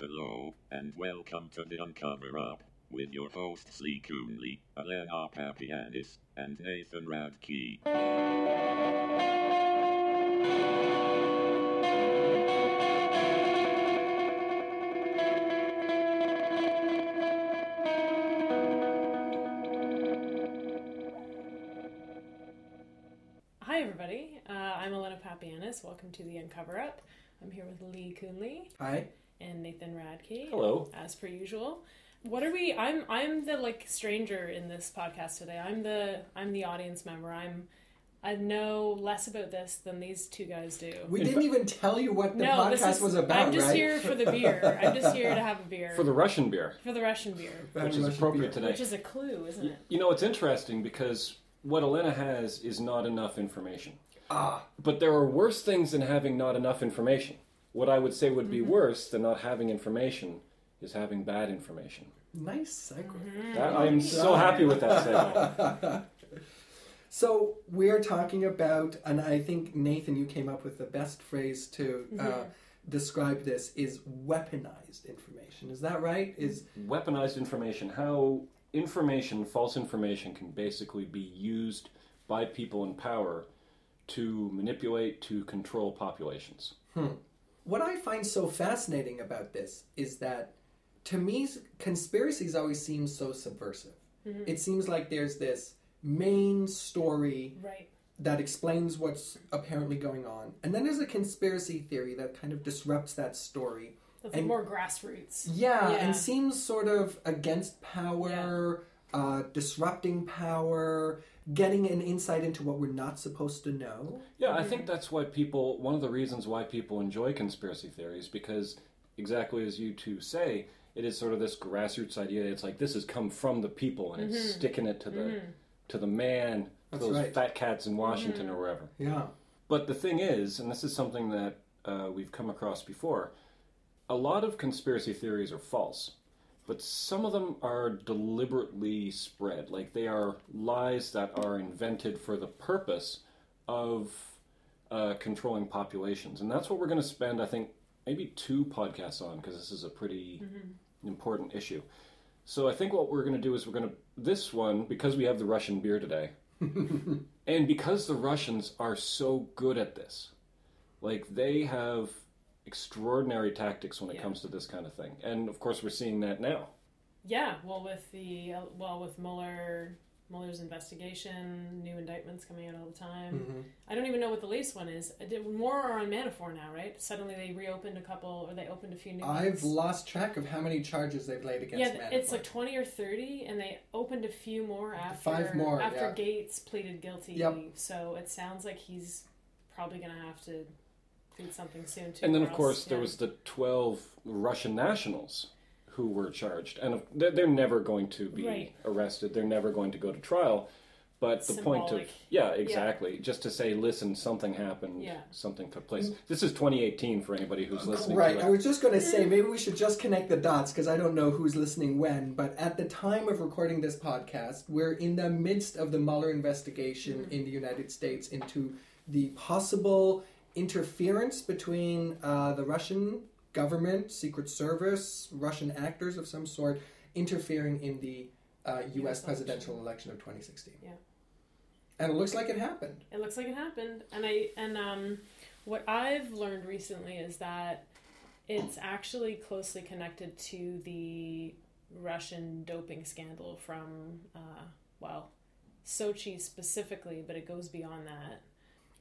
Hello, and welcome to the Uncover Up, with your hosts Lee Coonley, Alena Papianis, and Nathan Radke. Hi, everybody. Uh, I'm Alena Papianis. Welcome to the Uncover Up. I'm here with Lee Coonley Hi. And Nathan Radke. Hello. As per usual. What are we? I'm I'm the like stranger in this podcast today. I'm the I'm the audience member. I'm I know less about this than these two guys do. We didn't even tell you what the no, this podcast is, was about, I'm just right? here for the beer. I'm just here to have a beer For the Russian beer, for the Russian beer, Very which is much appropriate beer. today. which is a clue, isn't it? You know, it's interesting because what Alena has is not enough information. Ah, But there are worse things than having not enough information. What I would say would Mm-hmm. be worse than not having information is having bad information. nice segue. Mm-hmm. That, I'm so happy with that segue. So we're talking about, and I think Nathan, you came up with the best phrase to uh, Mm-hmm. describe this is weaponized information. Is that right? Is Weaponized information, how information, false information, can basically be used by people in power to manipulate, to control populations. What I find so fascinating about this is that to me, conspiracies always seem so subversive. Mm-hmm. It seems like there's this main story Right. that explains what's apparently going on. And then there's a conspiracy theory that kind of disrupts that story. That's like more grassroots. Yeah, Yeah. and seems sort of against power, uh, disrupting power, getting an insight into what we're not supposed to know. Yeah, I think that's why people, one of the reasons why people enjoy conspiracy theories, because exactly as you two say, it is sort of this grassroots idea. It's like this has come from the people and it's mm-hmm. sticking it to the mm-hmm. to the man, to That's those right. fat cats in Washington mm-hmm. or wherever. Yeah. But the thing is, and this is something that uh, we've come across before, a lot of conspiracy theories are false, but some of them are deliberately spread. Like they are lies that are invented for the purpose of uh, controlling populations. And that's what we're going to spend, I think, maybe two podcasts on, because this is a pretty important issue. So I think what we're going to do is we're going to, this one, because we have the Russian beer today, and because the Russians are so good at this, like they have extraordinary tactics when it Yeah. comes to this kind of thing. And of course, we're seeing that now. Yeah, well, with the uh, well with Mueller, Mueller's investigation, new indictments coming out all the time. Mm-hmm. I don't even know what the latest one is. More are on Manafort now, right? Suddenly they reopened a couple, or they opened a few new I've ones. lost track of how many charges they've laid against yeah, Manafort. it's like twenty or thirty, and they opened a few more after Five more, after yeah. Gates pleaded guilty. Yep. So it sounds like he's probably going to have to plead something soon too. And then, or of else- course, there yeah. was the 12 Russian nationals who were charged. And they're, they're never going to be Right. arrested, they're never going to go to trial. But the point of, yeah, exactly. Just to say, listen, something happened, Yeah. something took place. Mm. This is 2018 for anybody who's uh, listening Right, to I was just going to say maybe we should just connect the dots because I don't know who's listening when. But at the time of recording this podcast, we're in the midst of the Mueller investigation mm-hmm. in the United States into the possible interference between uh, the Russian government, Secret Service, Russian actors of some sort interfering in the uh, U.S. Presidential election of 2016. Yeah. And it looks like it happened. It looks like it happened, and I and um, what I've learned recently is that it's actually closely connected to the Russian doping scandal from uh, well, Sochi specifically, but it goes beyond that.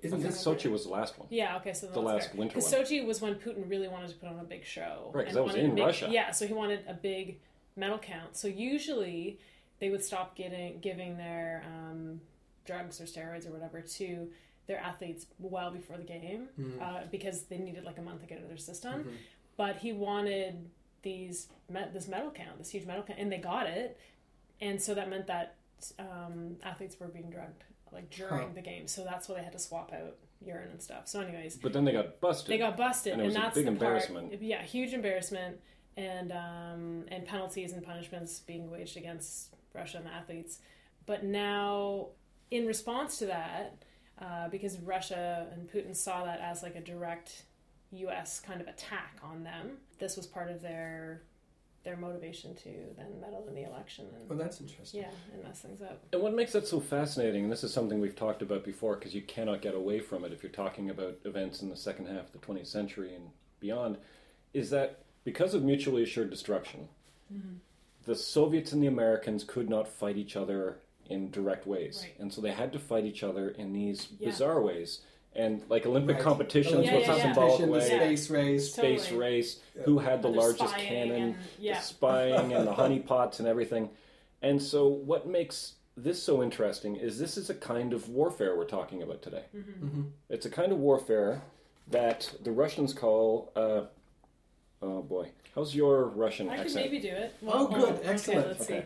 I Isn't think this Sochi was the last one. Yeah, okay, so The last winter Because one. Sochi was when Putin really wanted to put on a big show. Right, 'cause and that was wanted in a big- Russia. Yeah, so he wanted a big medal count. So usually they would stop getting giving their um, drugs or steroids or whatever to their athletes well before the game uh, because they needed like a month to get out of their system. But he wanted these this medal count, this huge medal count, and they got it, and so that meant that um, athletes were being drugged like during Huh. the game. So that's why they had to swap out urine and stuff. So, anyways, But then they got busted. they got busted, And and, it was a that's big the embarrassment. Part, yeah, huge embarrassment, and um, and penalties and punishments being waged against Russian athletes. But now, in response to that, uh, because Russia and Putin saw that as like a direct U.S. kind of attack on them. This was part of their their motivation to then meddle in the election and Well, that's interesting. yeah, and mess things up. And what makes that so fascinating, and this is something we've talked about before because you cannot get away from it if you're talking about events in the second half of the 20th century and beyond, is that because of mutually assured destruction, mm-hmm. the Soviets and the Americans could not fight each other in direct ways. Right. And so they had to fight each other in these Yeah. bizarre ways. And like Olympic Right. competitions Yeah, was yeah, a yeah. symbolic Competition, the way. Space race. Space Totally. race, who had the And they're largest cannon, and- yeah. the spying and the honeypots and everything. And so, what makes this so interesting is this is a kind of warfare we're talking about today. Mm-hmm. It's a kind of warfare that the Russians call. Uh, oh boy, how's your Russian I could accent? maybe do it. Oh, good. okay, Excellent. let's Okay. see.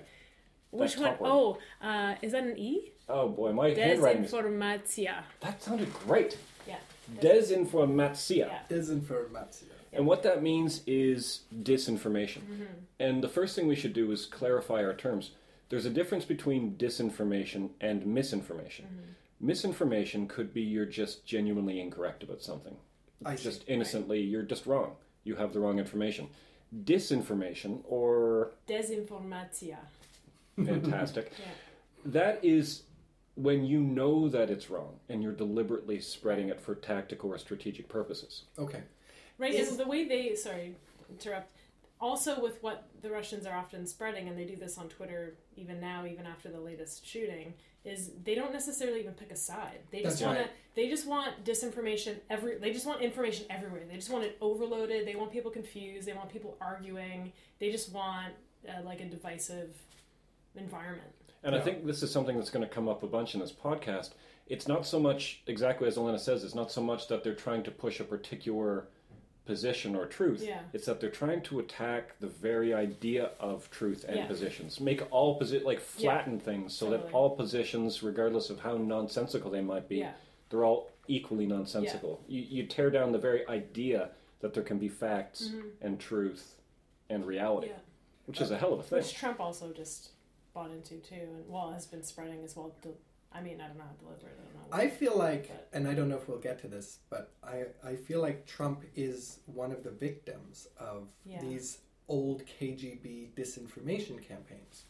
Which That one? top word. Oh, uh, is that an E? Oh boy, my handwriting is. Desinformatia. That sounded great. Yeah. Desinformatia. Yeah. Desinformatia. And what that means is disinformation. Mm-hmm. And the first thing we should do is clarify our terms. There's a difference between disinformation and misinformation. Mm-hmm. Misinformation could be you're just genuinely incorrect about something. I see. just innocently, you're just wrong. You have the wrong information. Disinformation, or Desinformatia. fantastic, Yeah. that is when you know that it's wrong and you're deliberately spreading it for tactical or strategic purposes. Okay. Right, Is- and the way they sorry, interrupt. Also, with what the Russians are often spreading, and they do this on Twitter even now, even after the latest shooting, is they don't necessarily even pick a side. They just want right. to. They just want disinformation every. They just want information everywhere. They just want it overloaded. They want people confused. They want people arguing. They just want uh, like a divisive environment. And I think this is something that's going to come up a bunch in this podcast. It's not so much exactly as Alena says. It's not so much that they're trying to push a particular position or truth. Yeah. It's that they're trying to attack the very idea of truth and Yeah. positions. Make all posi- like flatten things so that all positions, regardless of how nonsensical they might be, Yeah. they're all equally nonsensical. You, you tear down the very idea that there can be facts and truth and reality, Mm-hmm. Yeah. which is a hell of a thing. Which Trump also just bought into too, and well has been spreading as well. Del- I mean, I don't know how deliberate. I don't know. I feel like, But- and I don't know if we'll get to this, but I, I feel like Trump is one of the victims of Yeah. these old KGB disinformation campaigns.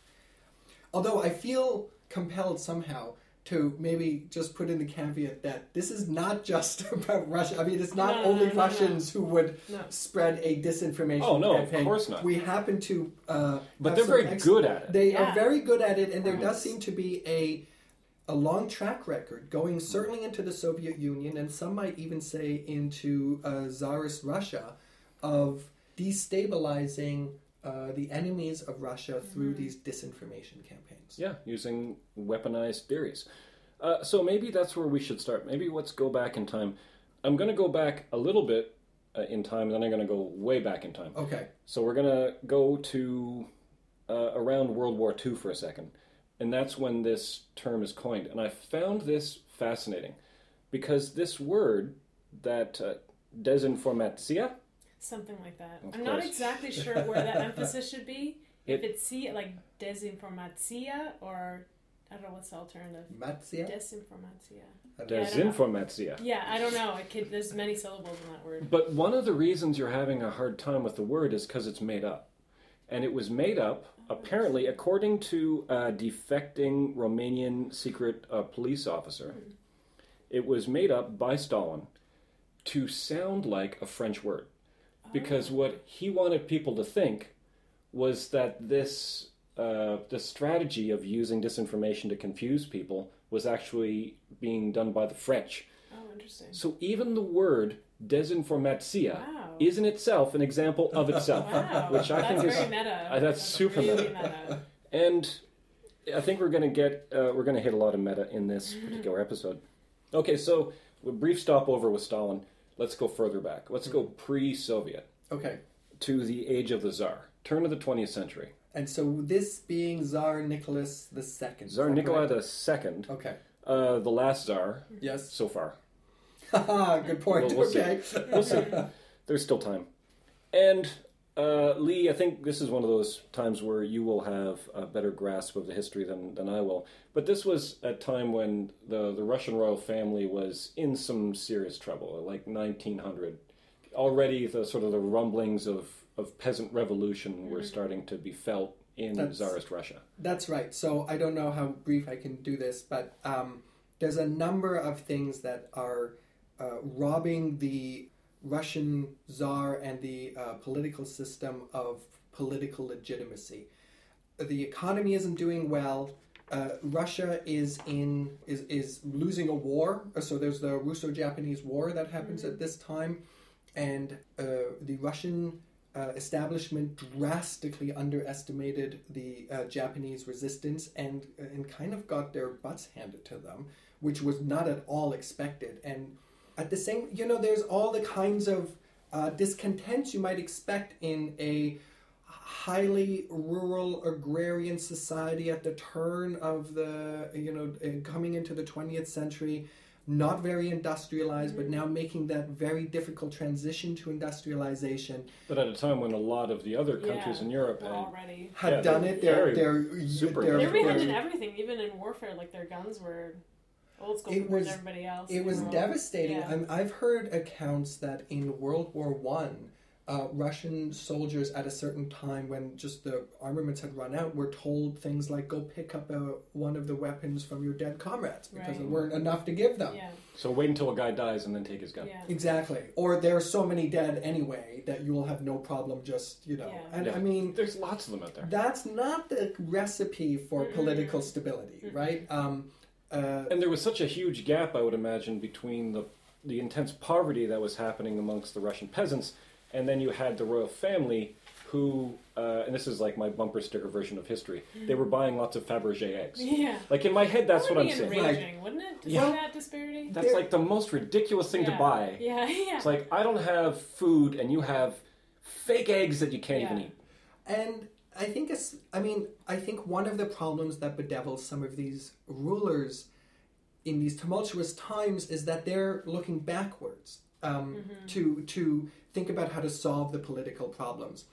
Although I feel compelled somehow to maybe just put in the caveat that this is not just about Russia. I mean, it's not No, no, only no, no, no. Russians who would No. spread a disinformation Oh, no, of course not. We happen to, uh, But they're very ex- good at it. They Yeah. are very good at it, and there does seem to be a a long track record going certainly into the Soviet Union, and some might even say into uh, Tsarist Russia, of destabilizing uh, the enemies of Russia through these disinformation campaigns. Yeah, using weaponized theories. Uh, so maybe that's where we should start. Maybe let's go back in time. I'm going to go back a little bit uh, in time, and then I'm going to go way back in time. Okay. So we're going to go to uh, around World War II for a second, and that's when this term is coined. And I found this fascinating because this word, that uh, desinformatia, Something like that. Of I'm not exactly sure where that emphasis should be. If it's C, like desinformatia, or I don't know what's the alternative. Matzia? Desinformatia. I don't. Yeah, I don't know. desinformatia. Yeah, I don't know. Could, there's many syllables in that word. But one of the reasons you're having a hard time with the word is because it's made up. And it was made up, apparently, according to a defecting Romanian secret uh, police officer, it was made up by Stalin to sound like a French word. Because what he wanted people to think was that this, uh, the strategy of using disinformation to confuse people was actually being done by the French. Oh, interesting. So even the word desinformatia Wow. is in itself an example of itself, Wow. which I that's think is meta. uh, that's super really meta. meta. and I think we're going to get uh, we're going to hit a lot of meta in this particular episode. Okay, so a brief stopover with Stalin. Let's go further back. Let's go pre-Soviet Okay. to the age of the Tsar, turn of the 20th century. And so this being Tsar Nicholas II. Tsar Nikolai? II, Okay. uh, the last Tsar Yes. so far. Good point. Well, we'll see. okay. We'll see. There's still time. And uh, Lee, I think this is one of those times where you will have a better grasp of the history than, than I will. But this was a time when the, the Russian royal family was in some serious trouble, like 1900. already the sort of the rumblings of, of peasant revolution were Mm-hmm. starting to be felt in That's- Tsarist Russia. That's right. So I don't know how brief I can do this, but um, there's a number of things that are uh, robbing the Russian czar and the uh, political system of political legitimacy. The economy isn't doing well. Uh, Russia is in is is losing a war. So there's the Russo-Japanese War that happens at this time, and uh, the Russian uh, establishment drastically underestimated the uh, Japanese resistance and and kind of got their butts handed to them, which was not at all expected. And at the same, you know, there's all the kinds of uh, discontents you might expect in a highly rural agrarian society at the turn of the you know uh, coming into the 20th century not very industrialized but now making that very difficult transition to industrialization But at a time when a lot of the other countries Yeah, in Europe had already. had Yeah, done it they're very they're super they're, They're behind they're- in everything, even in warfare. Like their guns were old school It compared was- to everybody else. It was world. devastating. Yeah. I'm, I've heard accounts that in World War One, uh, Russian soldiers at a certain time, when just the armaments had run out, were told things like, "Go pick up a, one of the weapons from your dead comrades," because Right. there weren't enough to give them. Yeah, So wait until a guy dies and then take his gun. yeah. Exactly. Or there are so many dead anyway that you will have no problem just you know. Yeah. And Yeah. I mean, There's lots of them out there. that's not the recipe for political stability, right? Um, uh, And there was such a huge gap, I would imagine, between the the intense poverty that was happening amongst the Russian peasants, and then you had the royal family, who, uh, and this is like my bumper sticker version of history. They were buying lots of Fabergé eggs. Yeah. Like in my head, that's that what would I'm be saying. enraging, wouldn't it? To Yeah. that disparity. That's There- like the most ridiculous thing to buy. Yeah, yeah. It's like I don't have food, and you have fake eggs that you can't even eat. And I think it's, I mean, I think one of the problems that bedevils some of these rulers in these tumultuous times is that they're looking backwards um, to to think about how to solve the political problems.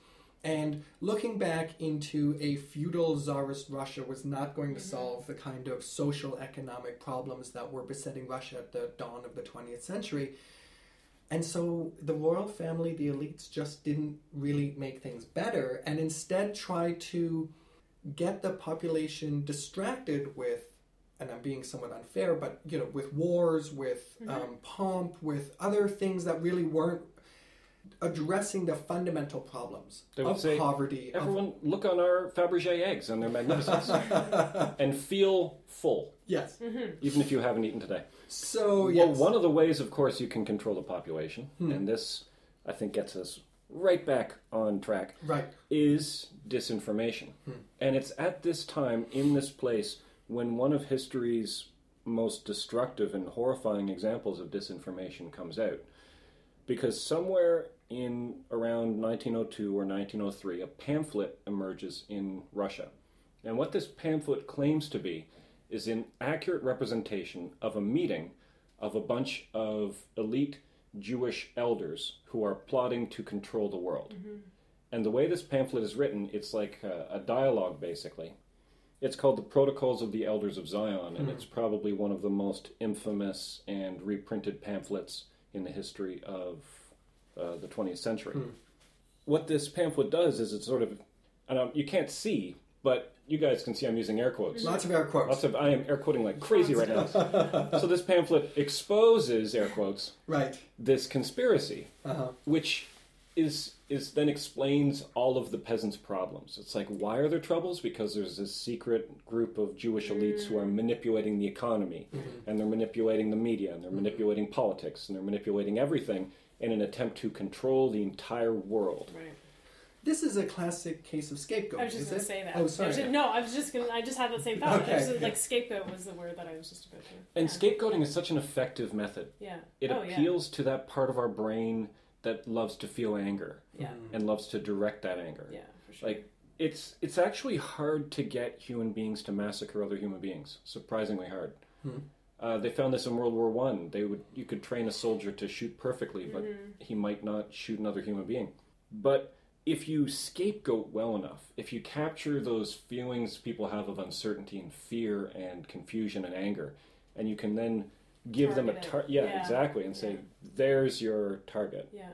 And looking back into a feudal czarist Russia was not going to solve the kind of social economic problems that were besetting Russia at the dawn of the 20th century. And so the royal family, the elites, just didn't really make things better and instead tried to get the population distracted with, and I'm being somewhat unfair, but you know, with wars, with um, pomp, with other things that really weren't addressing the fundamental problems They would of say, poverty. of- Everyone, look on our Fabergé eggs and their magnificence, and feel full, yes. Mm-hmm. even if you haven't eaten today. So Well, yes. one of the ways, of course, you can control the population, hmm. and this, I think, gets us right back on track, right. is disinformation. Hmm. And it's at this time, in this place, when one of history's most destructive and horrifying examples of disinformation comes out. Because somewhere in around 1902 or 1903, a pamphlet emerges in Russia. And what this pamphlet claims to be is an accurate representation of a meeting of a bunch of elite Jewish elders who are plotting to control the world. Mm-hmm. And the way this pamphlet is written, it's like a, a dialogue basically. It's called The Protocols of the Elders of Zion, and hmm. it's probably one of the most infamous and reprinted pamphlets in the history of uh, the 20th century. What this pamphlet does is it sort of, I don't, you can't see, but you guys can see I'm using air quotes. Lots of air quotes. Lots of, I am air quoting like crazy right now. so this pamphlet exposes, air quotes, right. this conspiracy Uh-huh. which is is then explains all of the peasants' problems. It's like why are there troubles? Because there's this secret group of Jewish elites who are manipulating the economy, and they're manipulating the media, and they're manipulating politics, and they're manipulating everything in an attempt to control the entire world. Right. This is a classic case of scapegoat. I was just is gonna say that. Oh, I sorry. just- no, I was just gonna. I just had the same thought. Okay. Just, like scapegoat was the word that I was just about to. And yeah. scapegoating is such an effective method. Yeah. It oh, yeah. appeals to that part of our brain that loves to feel anger Yeah. and loves to direct that anger. Yeah, for sure. Like it's it's actually hard to get human beings to massacre other human beings. Surprisingly hard. Hmm. Uh, they found this in World War One. They would you could train a soldier to shoot perfectly, but he might not shoot another human being. But if you scapegoat well enough, if you capture those feelings people have of uncertainty and fear and confusion and anger, and you can then give them a Target yeah, Yeah. exactly and say Yeah. there's your target yeah.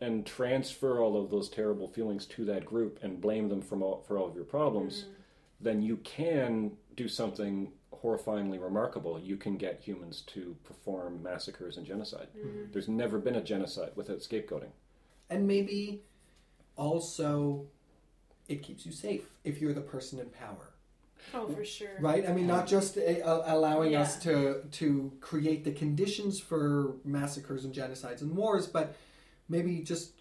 and transfer all of those terrible feelings to that group and blame them from all, for all of your problems, then you can do something horrifyingly remarkable. You can get humans to perform massacres and genocide. There's never been a genocide without scapegoating. And maybe also it keeps you safe if you're the person in power. Oh, for sure. Right? I mean, not just uh, uh, allowing us to to create the conditions for massacres and genocides and wars, but maybe just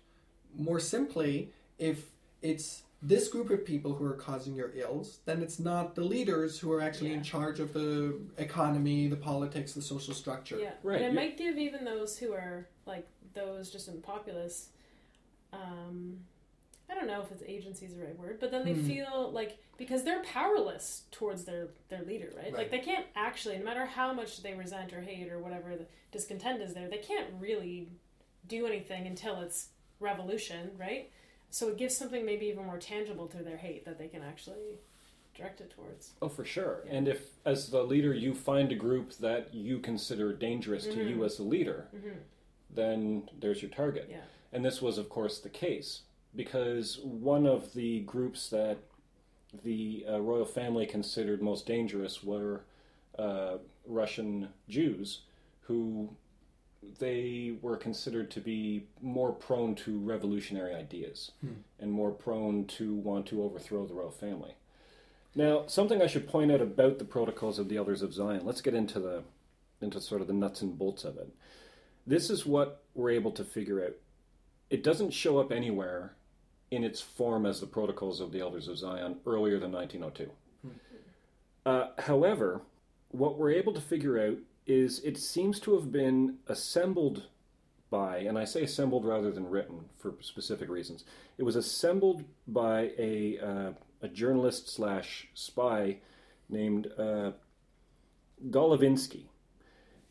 more simply, if it's this group of people who are causing your ills, then it's not the leaders who are actually in charge of the economy, the politics, the social structure. Yeah, Right, And it you- might give even those who are like those just in the populace. Um, I don't know if it's agency is the right word, but then they Hmm. feel like because they're powerless towards their their leader, right? Right. Like they can't actually, no matter how much they resent or hate or whatever the discontent is there, they can't really do anything until it's revolution, right? So it gives something maybe even more tangible to their hate that they can actually direct it towards. Oh, for sure. Yeah. And if, as the leader, you find a group that you consider dangerous to you Mhm. as the leader, hmm then there's your target. Yeah. And this was, of course, the case because one of the groups that the uh, royal family considered most dangerous were uh, Russian Jews, who they were considered to be more prone to revolutionary ideas and more prone to want to overthrow the royal family. Now, something I should point out about the protocols of the elders of Zion. Let's get into the into sort of the nuts and bolts of it. This is what we're able to figure out. It doesn't show up anywhere in its form as the protocols of the elders of Zion earlier than 1902. Uh, however, what we're able to figure out is it seems to have been assembled by, and I say assembled rather than written for specific reasons. It was assembled by a uh, a journalist slash spy named uh, Golovinsky,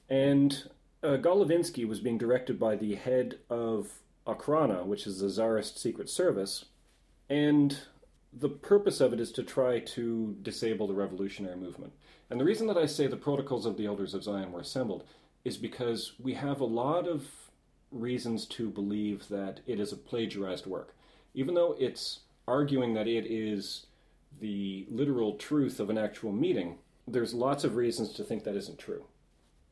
and uh, Golovinsky was being directed by the head of Okhrana, which is the Tsarist secret service, and the purpose of it is to try to disable the revolutionary movement. And the reason that I say the protocols of the elders of Zion were assembled is because we have a lot of reasons to believe that it is a plagiarized work. Even though it's arguing that it is the literal truth of an actual meeting, there's lots of reasons to think that isn't true.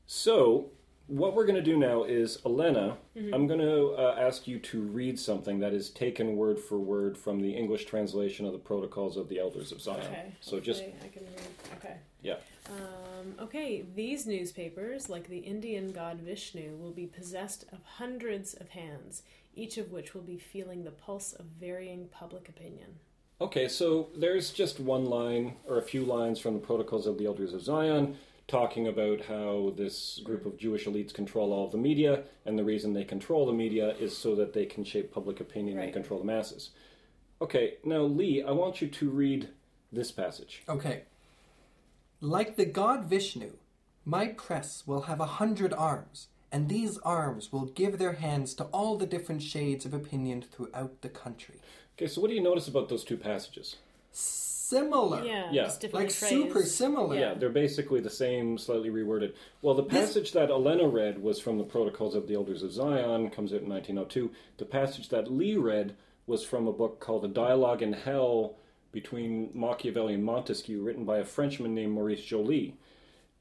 So, what we're going to do now is, Alena, I'm going to uh, ask you to read something that is taken word for word from the English translation of the Protocols of the Elders of Zion. Okay. So just I can read. Okay. yeah. Um, okay, these newspapers, like the Indian god Vishnu, will be possessed of hundreds of hands, each of which will be feeling the pulse of varying public opinion. Okay, so there's just one line or a few lines from the Protocols of the Elders of Zion talking about how this group of Jewish elites control all of the media, and the reason they control the media is so that they can shape public opinion and control the masses. Okay, now Lee, I want you to read this passage. Okay. Like the god Vishnu, my press will have a hundred arms, and these arms will give their hands to all the different shades of opinion throughout the country. Okay, so what do you notice about those two passages? Similar. Yeah, Yeah. just different Like super similar. Yeah, they're basically the same, slightly reworded. Well, the passage that Alena read was from the Protocols of the Elders of Zion, comes out in 1902. The passage that Lee read was from a book called A Dialogue in Hell between Machiavelli and Montesquieu, written by a Frenchman named Maurice Joly.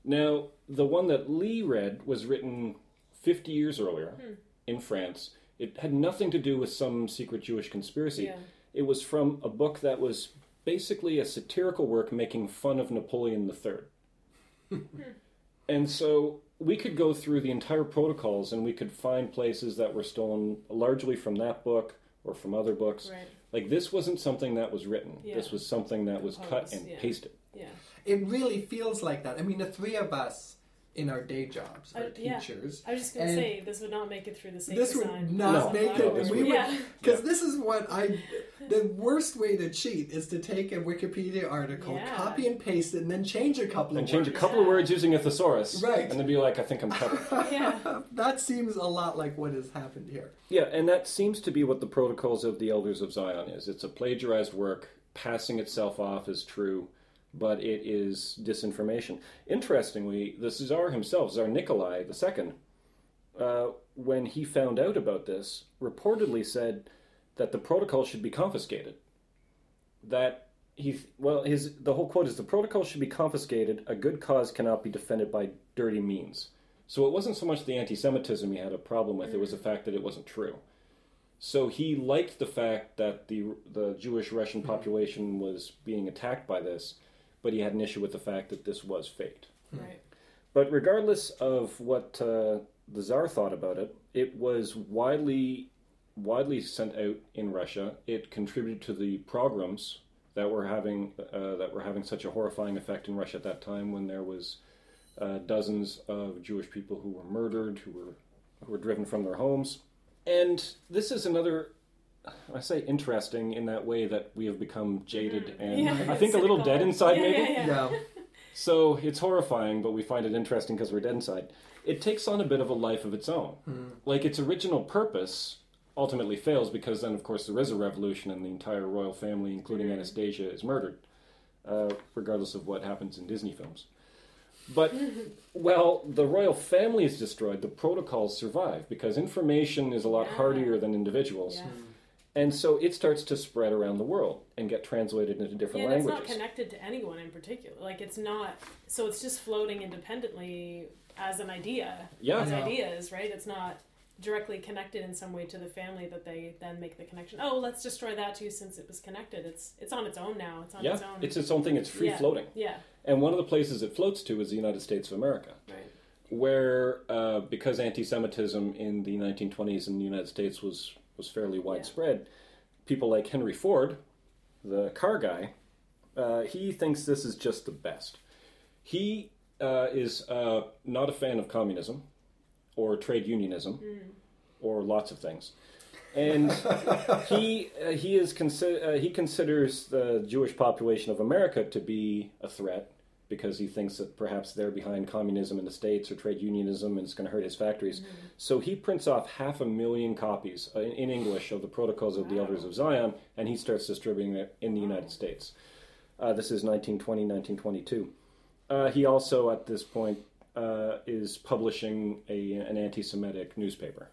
Now, the one that Lee read was written 50 years earlier hmm. in France. It had nothing to do with some secret Jewish conspiracy. Yeah. It was from a book that was basically a satirical work making fun of Napoleon III. and so we could go through the entire protocols and we could find places that were stolen largely from that book or from other books. Right. Like this wasn't something that was written. Yeah. This was something that was cut and yeah. pasted. Yeah. It really feels like that. I mean, the three of us in our day jobs are Uh, yeah. teachers. I was just gonna And say this would not make it through the safe This would not No. make No, it. this we would- would, Yeah. because this is what I. The worst way to cheat is to take a Wikipedia article, Yeah. copy and paste it, and then change a couple And of change a words. couple of words using a thesaurus. Right. And then be like, I think I'm covered. Yeah. that seems a lot like what has happened here. Yeah, and that seems to be what the Protocols of the Elders of Zion is. It's a plagiarized work, passing itself off as true, but it is disinformation. Interestingly, the Czar himself, Tsar Nikolai II, uh, when he found out about this, reportedly said that the protocol should be confiscated. That he, well, his the whole quote is the protocol should be confiscated. A good cause cannot be defended by dirty means. So it wasn't so much the anti-Semitism he had a problem with; it was the mm. fact that it wasn't true. So he liked the fact that the the Jewish Russian mm. population was being attacked by this, but he had an issue with the fact that this was faked. Hmm. Right. But regardless of what uh, the Tsar thought about it, it was widely widely sent out in Russia. It contributed to the pogroms that were having uh, that were having such a horrifying effect in Russia at that time, when there was uh, dozens of Jewish people who were murdered, who were who were driven from their homes. And this is another. I say interesting in that way that we have become jaded and Yeah, I think a little dead inside, Yeah, maybe. yeah, yeah. Yeah. So it's horrifying, but we find it interesting because we're dead inside. It takes on a bit of a life of its own. Like its original purpose ultimately fails because then, of course, there is a revolution and the entire royal family, including Anastasia, is murdered, uh, regardless of what happens in Disney films. But well, the royal family is destroyed. The protocols survive because information is a lot Yeah. hardier than individuals, Yeah. and so it starts to spread around the world and get translated into different Yeah, and it's not connected to anyone in particular. Like it's not. So it's just floating independently as an idea. Yeah. As Yeah. ideas, right? It's not directly connected in some way to the family that they then make the connection. Oh, let's destroy that too since it was connected. It's it's on its own now. It's on yeah, its own. it's its own thing. It's free Yeah. floating. yeah. And one of the places it floats to is the United States of America, Right. where uh, because anti-Semitism in the 1920s in the United States was was fairly widespread, people like Henry Ford, the car guy, uh, he thinks this is just the best. He uh, is uh, not a fan of communism or trade unionism or lots of things. And he uh, he is consi- uh, he considers the Jewish population of America to be a threat because he thinks that perhaps they're behind communism in the states or trade unionism and it's going to hurt his factories. So he prints off half a million copies uh, in, in English of the Protocols of the Elders of Zion and he starts distributing it in the United States. Uh, this is 1920, 1922. Uh, he also, at this point, uh, is publishing a, an anti Semitic newspaper.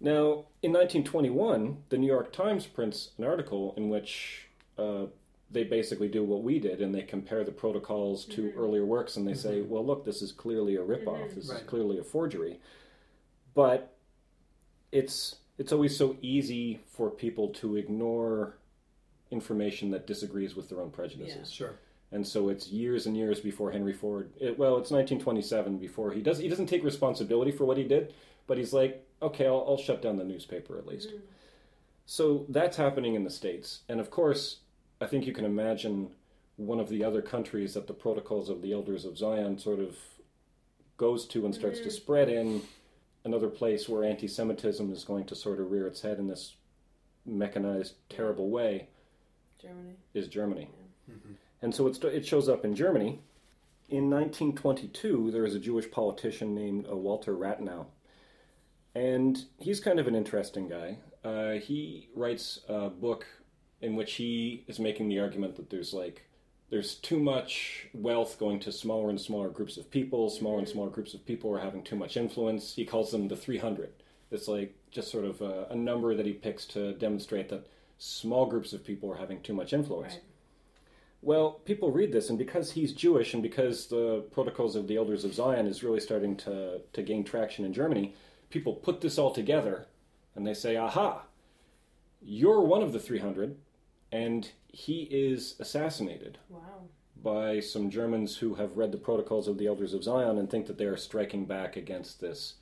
Now, in 1921, the New York Times prints an article in which uh, they basically do what we did and they compare the protocols to earlier works and they say, well, look, this is clearly a ripoff, this is clearly a forgery. But it's it's always so easy for people to ignore information that disagrees with their own prejudices. Sure. And so it's years and years before Henry Ford. It, well, it's 1927 before he does. He doesn't take responsibility for what he did, but he's like, okay, I'll, I'll shut down the newspaper at least. Mm. So that's happening in the states, and of course, I think you can imagine one of the other countries that the protocols of the Elders of Zion sort of goes to and starts to mm. spread in. Another place where anti-Semitism is going to sort of rear its head in this mechanized, terrible way Germany. is Germany. Mm-hmm. And so it shows up in Germany. In 1922, there is a Jewish politician named uh, Walter Rathenau. And he's kind of an interesting guy. Uh, he writes a book in which he is making the argument that there's like there's too much wealth going to smaller and smaller groups of people. Smaller and smaller groups of people are having too much influence. He calls them the 300. It's like just sort of a, a number that he picks to demonstrate that small groups of people are having too much influence. Right. Well, people read this, and because he's Jewish, and because the Protocols of the Elders of Zion is really starting to, to gain traction in Germany, people put this all together and they say, aha, you're one of the 300, and he is assassinated Wow. by some Germans who have read the Protocols of the Elders of Zion and think that they are striking back against this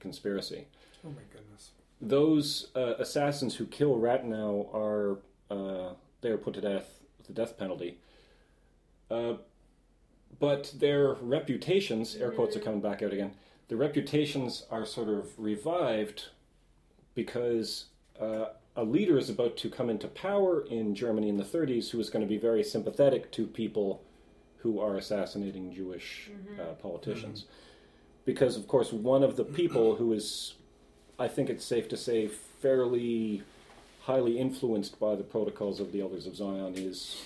conspiracy Oh my goodness. those uh, assassins who kill Rathenau are uh, they are put to death with the death penalty. Uh, but their reputations, air quotes are coming back out again. The reputations are sort of revived because uh, a leader is about to come into power in Germany in the 30s who is going to be very sympathetic to people who are assassinating Jewish uh, politicians. Because, of course, one of the people who is I think it's safe to say, fairly highly influenced by the protocols of the Elders of Zion is.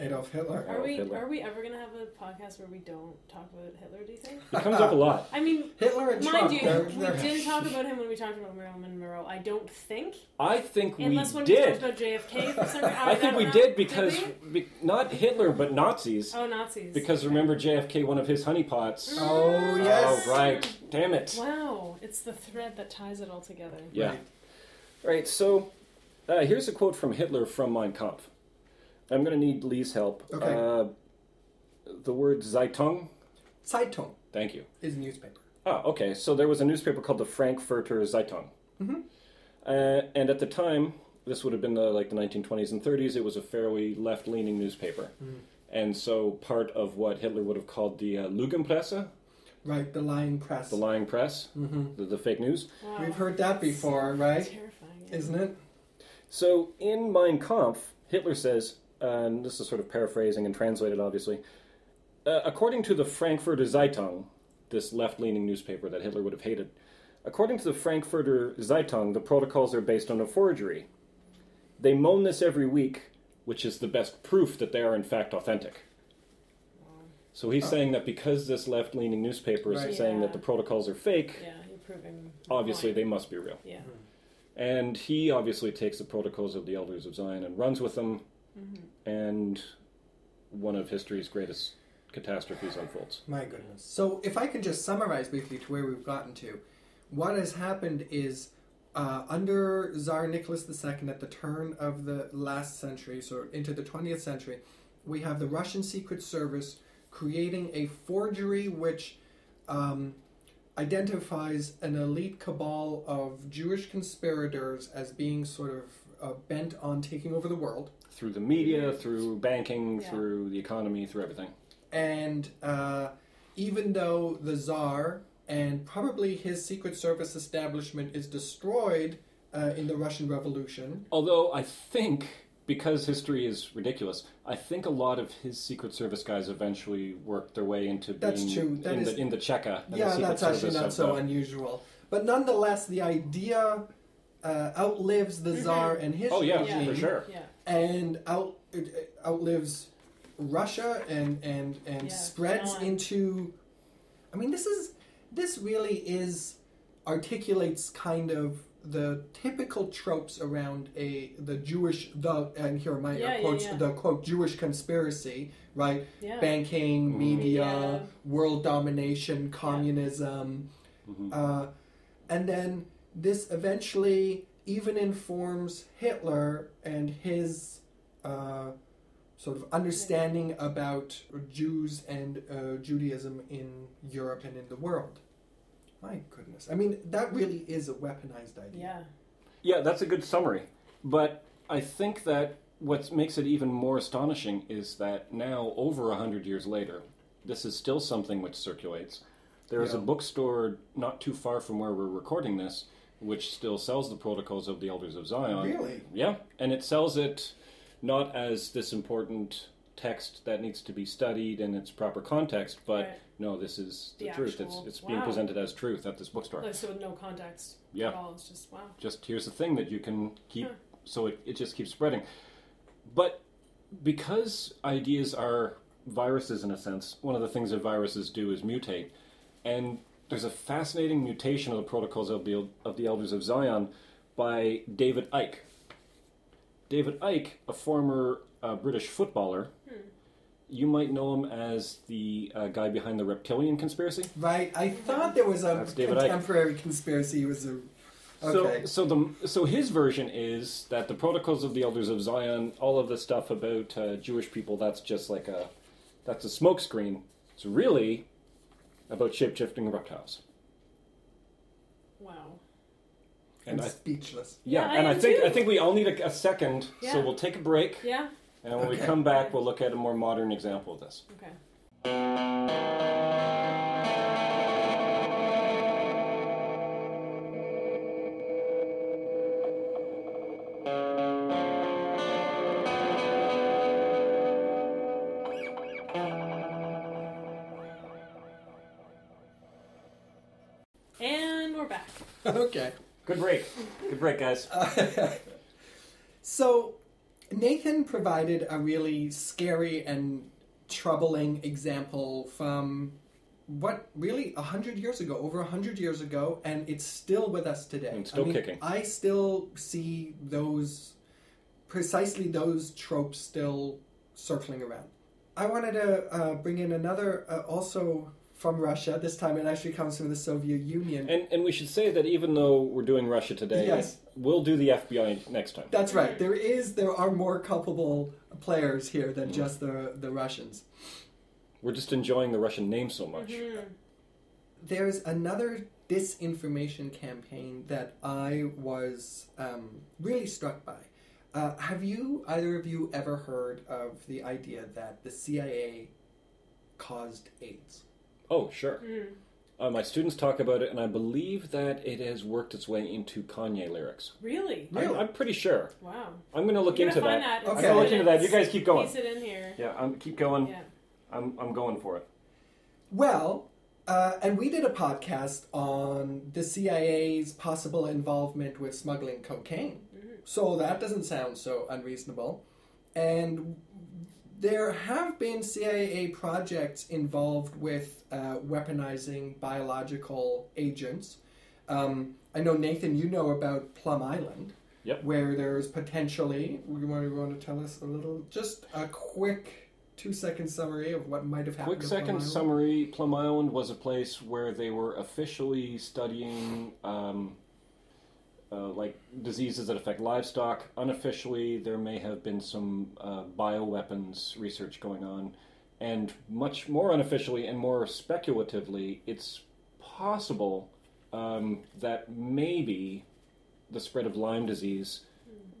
Adolf Hitler. Are Adolf we Hitler. are we ever gonna have a podcast where we don't talk about Hitler? Do you think? It comes up a lot. I mean, Hitler and mind Trump. you, they're- we they're- didn't talk about him when we talked about Marilyn Monroe. I don't think, I think we unless when we did. talked about JFK for some reason. I think don't we know. did because we? be, not Hitler, but Nazis. oh Nazis. Because remember JFK, one of his honeypots. Oh yes. Oh, right. Damn it. Wow, it's the thread that ties it all together. Yeah. Right. Right, so uh, here's a quote from Hitler from Mein Kampf. I'm going to need Lee's help. Okay. Uh, the word Zeitung. Zeitung Thank you. is newspaper. Oh, okay. So there was a newspaper called the Frankfurter Zeitung. Mm-hmm. Uh, and at the time, this would have been the, like the 1920s and 30s, it was a fairly left leaning newspaper. Mm. And so part of what Hitler would have called the uh, Lügenpresse, Right, the lying press. the lying press, mm-hmm. the, the fake news, Wow. We've heard that before, right? Terrifying. Isn't it? So in Mein Kampf, Hitler says, and this is sort of paraphrasing and translated, obviously, uh, according to the Frankfurter Zeitung, this left-leaning newspaper that Hitler would have hated, according to the Frankfurter Zeitung, the protocols are based on a forgery. They moan this every week, which is the best proof that they are in fact authentic. So he's Oh. saying that because this left-leaning newspaper is Right. saying Yeah. that the protocols are fake, Yeah, you're proving. obviously they must be real. Yeah. And he obviously takes the protocols of the elders of Zion and runs with them, Mm-hmm. and one of history's greatest catastrophes unfolds. My goodness. So, if I can just summarize briefly to where we've gotten to, what has happened is uh, under Tsar Nicholas II at the turn of the last century, so into the 20th century, we have the Russian Secret Service creating a forgery which um, identifies an elite cabal of Jewish conspirators as being sort of uh, bent on taking over the world. Through the media, through banking, Yeah. through the economy, through everything. And uh, even though the Tsar and probably his Secret Service establishment is destroyed uh, in the Russian Revolution, Although I think, because history is ridiculous, I think a lot of his Secret Service guys eventually worked their way into That's being true. That in, is- the, in the Cheka. and the yeah, Secret that's actually not so the- unusual. But nonetheless, the idea uh, outlives the Tsar and his Oh, yeah, regime, for sure. Yeah. And out it, it outlives Russia and and and Yeah, spreads John. into. I mean, this is this really is articulates kind of the typical tropes around a the Jewish the and here are my Yeah, air yeah, yeah. the quote Jewish conspiracy right Yeah. banking Mhm. media Yeah. world domination communism Mhm. uh, and then this eventually even informs Hitler and his uh, sort of understanding about Jews and uh, Judaism in Europe and in the world. My goodness. I mean, that really is a weaponized idea. Yeah. Yeah, that's a good summary. But I think that what makes it even more astonishing is that now, over a hundred years later, this is still something which circulates. There is a bookstore not too far from where we're recording this, which still sells the Protocols of the Elders of Zion. Really? Yeah, and it sells it not as this important text that needs to be studied in its proper context, but Right. no, this is the, The truth. It's, actual- it's being wow. presented as truth at this bookstore. Like, so with no context Yeah. at all. It's just wow. just here's the thing that you can keep Huh. so it, it just keeps spreading but because ideas are viruses in a sense one of the things that viruses do is mutate and there's a fascinating mutation of the protocols of the, of the elders of zion by david icke david icke a former uh, british footballer you might know him as the uh, guy behind the reptilian conspiracy Right? I thought there was a That's David Icke. contemporary conspiracy. It was a. Okay. So, so the so his version is that the protocols of the elders of Zion, all of the stuff about uh, Jewish people, that's just like a that's a smokescreen. It's really about shape shifting reptiles. Wow. And I'm I, speechless. yeah, Yeah, I and I am think too. I think we all need a, a second, so Yeah. we'll take a break, Yeah. and when we Okay. come back, we'll look at a more modern example of this. Okay. Good break, good break, guys. so, Nathan provided a really scary and troubling example from what really a hundred years ago, over a hundred years ago, and it's still with us today. And still I mean, kicking. I still see those precisely those tropes still circling around. I wanted to uh, bring in another, uh, also from Russia. This time, it actually comes from the Soviet Union. And and we should say that even though we're doing Russia today, Yes. we'll do the FBI next time. That's right. There is, there are more culpable players here than just the the Russians. We're just enjoying the Russian name so much. there's another disinformation campaign that I was um, really struck by. Uh, have you, either of you, ever heard of the idea that the CIA caused AIDS? Oh, sure. Uh, my students talk about it, and I believe that it has worked its way into Kanye lyrics. Really? I'm, Really? I'm pretty sure. Wow. I'm going to look You're into that. that. Okay. I'm going to look into that. You guys keep going. Piece it in here. Yeah, I'm keep going. Yeah. I'm I'm going for it. Well, uh, and we did a podcast on the CIA's possible involvement with smuggling cocaine. So that doesn't sound so unreasonable. And there have been CIA projects involved with uh, weaponizing biological agents. Um, I know, Nathan, you know about Plum Island. Yep. Where there's potentially, you want, you want to tell us a little, just a quick two second summary of what might have happened. Quick to Plum second summary: Plum Island was a place where they were officially studying. Um, uh, like diseases that affect livestock. Unofficially, there may have been some uh, bioweapons research going on. And much more unofficially and more speculatively, it's possible um, that maybe the spread of Lyme disease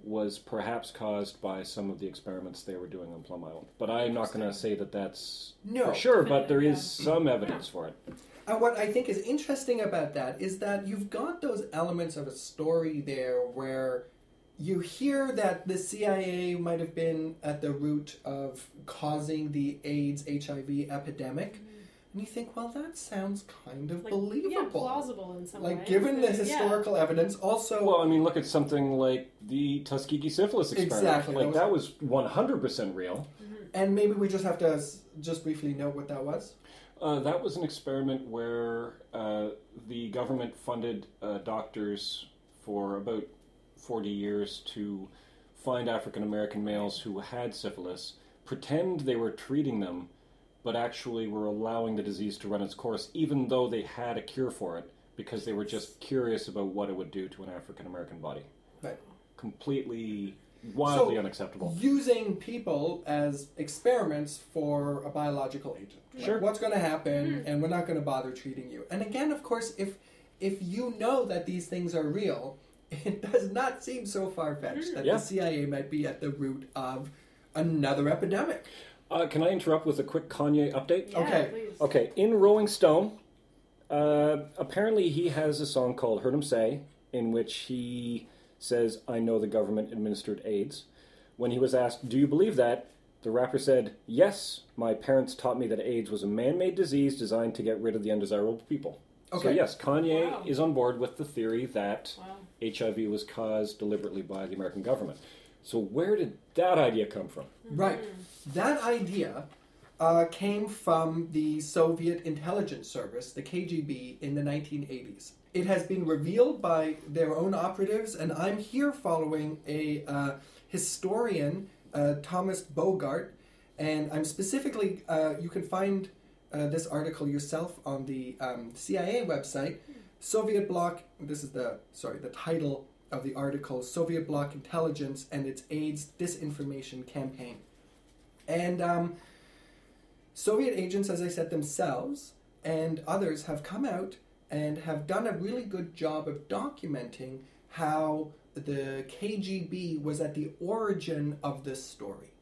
was perhaps caused by some of the experiments they were doing on Plum Island. But I'm not going to say that that's No. for sure, but there is Yeah. some evidence for it. And what I think is interesting about that is that you've got those elements of a story there where you hear that the CIA might have been at the root of causing the AIDS HIV epidemic. Mm-hmm. And you think, well, that sounds kind of Like, believable. Yeah, plausible in some like, way. given the Yeah. historical evidence, also. Well, I mean, look at something like the Tuskegee syphilis experiment. Exactly, Like that that was 100% real. Mm-hmm. and maybe we just have to just briefly note what that was. Uh, that was an experiment where uh, the government funded uh, doctors for about 40 years to find African American males who had syphilis, pretend they were treating them, but actually were allowing the disease to run its course, even though they had a cure for it, because they were just curious about what it would do to an African American body. Right. Completely, wildly So, unacceptable. Using people as experiments for a biological agent. Like, Sure. what's going to happen, and we're not going to bother treating you. And again, of course, if if you know that these things are real, it does not seem so far fetched that Yeah. the CIA might be at the root of another epidemic. Uh, can I interrupt with a quick Kanye update? Yeah, Okay. please. Okay, in Rolling Stone, uh, apparently he has a song called "Heard 'Em Say, in which he says, I know the government administered AIDS. When he was asked, Do you believe that? The rapper said, Yes, my parents taught me that AIDS was a man made disease designed to get rid of the undesirable people. Okay. So, yes, Kanye Wow. is on board with the theory that Wow. HIV was caused deliberately by the American government. So, where did that idea come from? Right. That idea uh, came from the Soviet intelligence service, the KGB, in the 1980s. It has been revealed by their own operatives, and I'm here following a uh, historian, uh, Thomas Boghardt, and I'm specifically, uh, you can find uh, this article yourself on the um, CIA website. Soviet bloc, this is the, sorry, the title of the article Soviet bloc intelligence and its AIDS disinformation campaign. And um, Soviet agents, as I said, themselves and others have come out and have done a really good job of documenting how the KGB was at the origin of this story.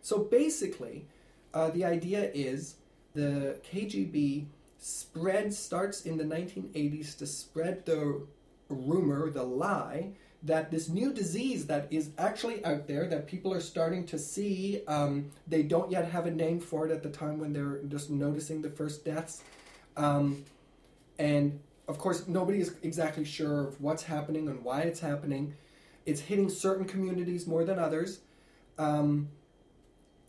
So basically, uh, the idea is the KGB spread starts in the 1980s to spread the rumor, the lie that this new disease that is actually out there that people are starting to see um, they don't yet have a name for it at the time when they're just noticing the first deaths um, and of course nobody is exactly sure of what's happening and why it's happening it's hitting certain communities more than others Um,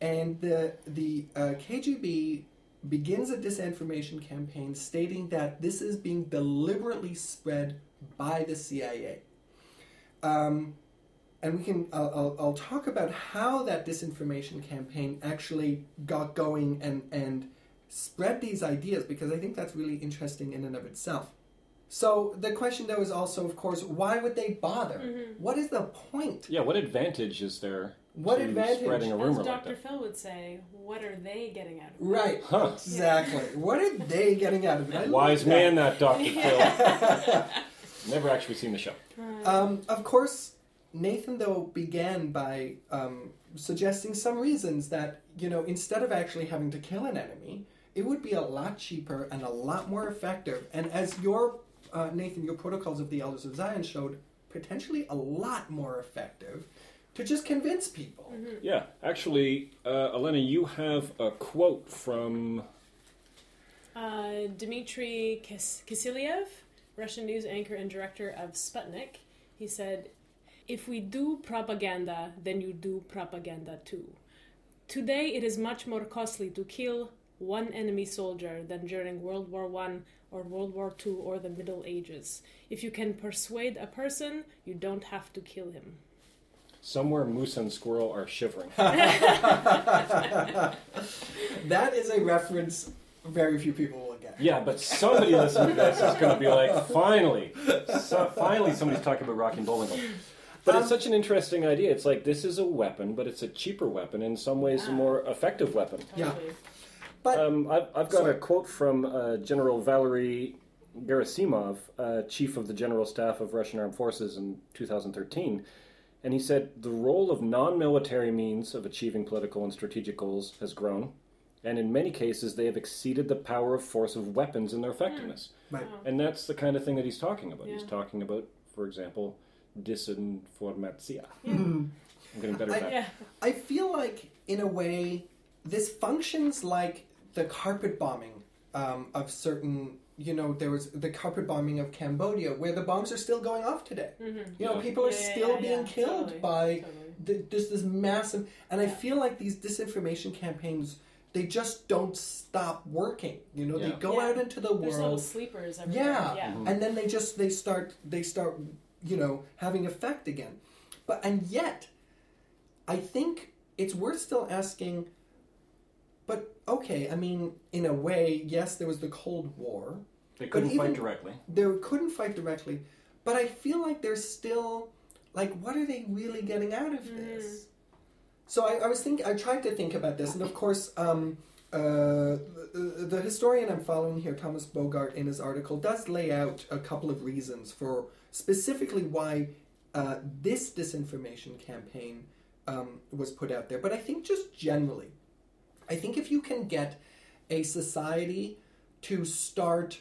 and the the uh, KGB begins a disinformation campaign stating that this is being deliberately spread by the CIA. Um, and we can I'll, I'll, I'll talk about how that disinformation campaign actually got going and and spread these ideas because I think that's really interesting in and of itself. So the question though is also, of course, why would they bother? What is the point? Yeah, what advantage is there What to advantage? spreading a As rumor like Dr. that? Phil would say, what are they getting out of it? Right, Huh. exactly. What are they getting out of it? I Wise like man, that Dr. Phil. Never actually seen the show. that. Um, of course, Nathan though began by um, suggesting some reasons that you know instead of actually having to kill an enemy, it would be a lot cheaper and a lot more effective. And as your uh, Nathan, your protocols of the Elders of Zion showed, potentially a lot more effective to just convince people. Yeah, actually, uh, Alena, you have a quote from. Uh, Dmitry Kis- Kiselyov, Russian news anchor and director of Sputnik, he said, If we do propaganda, then you do propaganda too. Today it is much more costly to kill one enemy soldier than during World War One or World War Two or the Middle Ages. If you can persuade a person, you don't have to kill him. Somewhere Moose and Squirrel are shivering. That is a reference very few people will get. Yeah, but somebody listening to this is going to be like, finally, so, finally, somebody's talking about Rocky and Bullwinkle. But it's um, such an interesting idea. It's like this is a weapon, but it's a cheaper weapon, in some ways, a more effective weapon. Yeah. Totally. But Um, I've, I've got Sorry. a quote from uh, General Valery Gerasimov, uh, chief of the General Staff of Russian Armed Forces in 2013, and he said the role of non-military means of achieving political and strategic goals has grown, and in many cases they have exceeded the power of force of weapons in their effectiveness. Right. And that's the kind of thing that he's talking about. He's talking about, for example, disinformatia. I'm getting better at that. Yeah. I feel like, in a way, this functions like the carpet bombing um, of certain. You know, there was the carpet bombing of Cambodia, where the bombs are still going off today. You know, Yeah. people are Mm-hmm. Yeah, yeah, still yeah, being yeah. killed Totally, by totally. th- there's this massive. And I feel like these disinformation campaigns, they just don't stop working. You know, they go Yeah. out into the There's little world. sleepers everywhere. Yeah. Yeah. and then they just they start they start you know having effect again but and yet i think it's worth still asking but okay i mean in a way yes there was the cold war They couldn't But fight directly. they couldn't fight directly but i feel like there's still like what are they really getting out of this? So I, I was thinking i tried to think about this and of course um, uh, the, the historian i'm following here thomas Boghardt in his article does lay out a couple of reasons for specifically why uh, this disinformation campaign um, was put out there. But i think just generally i think if you can get a society to start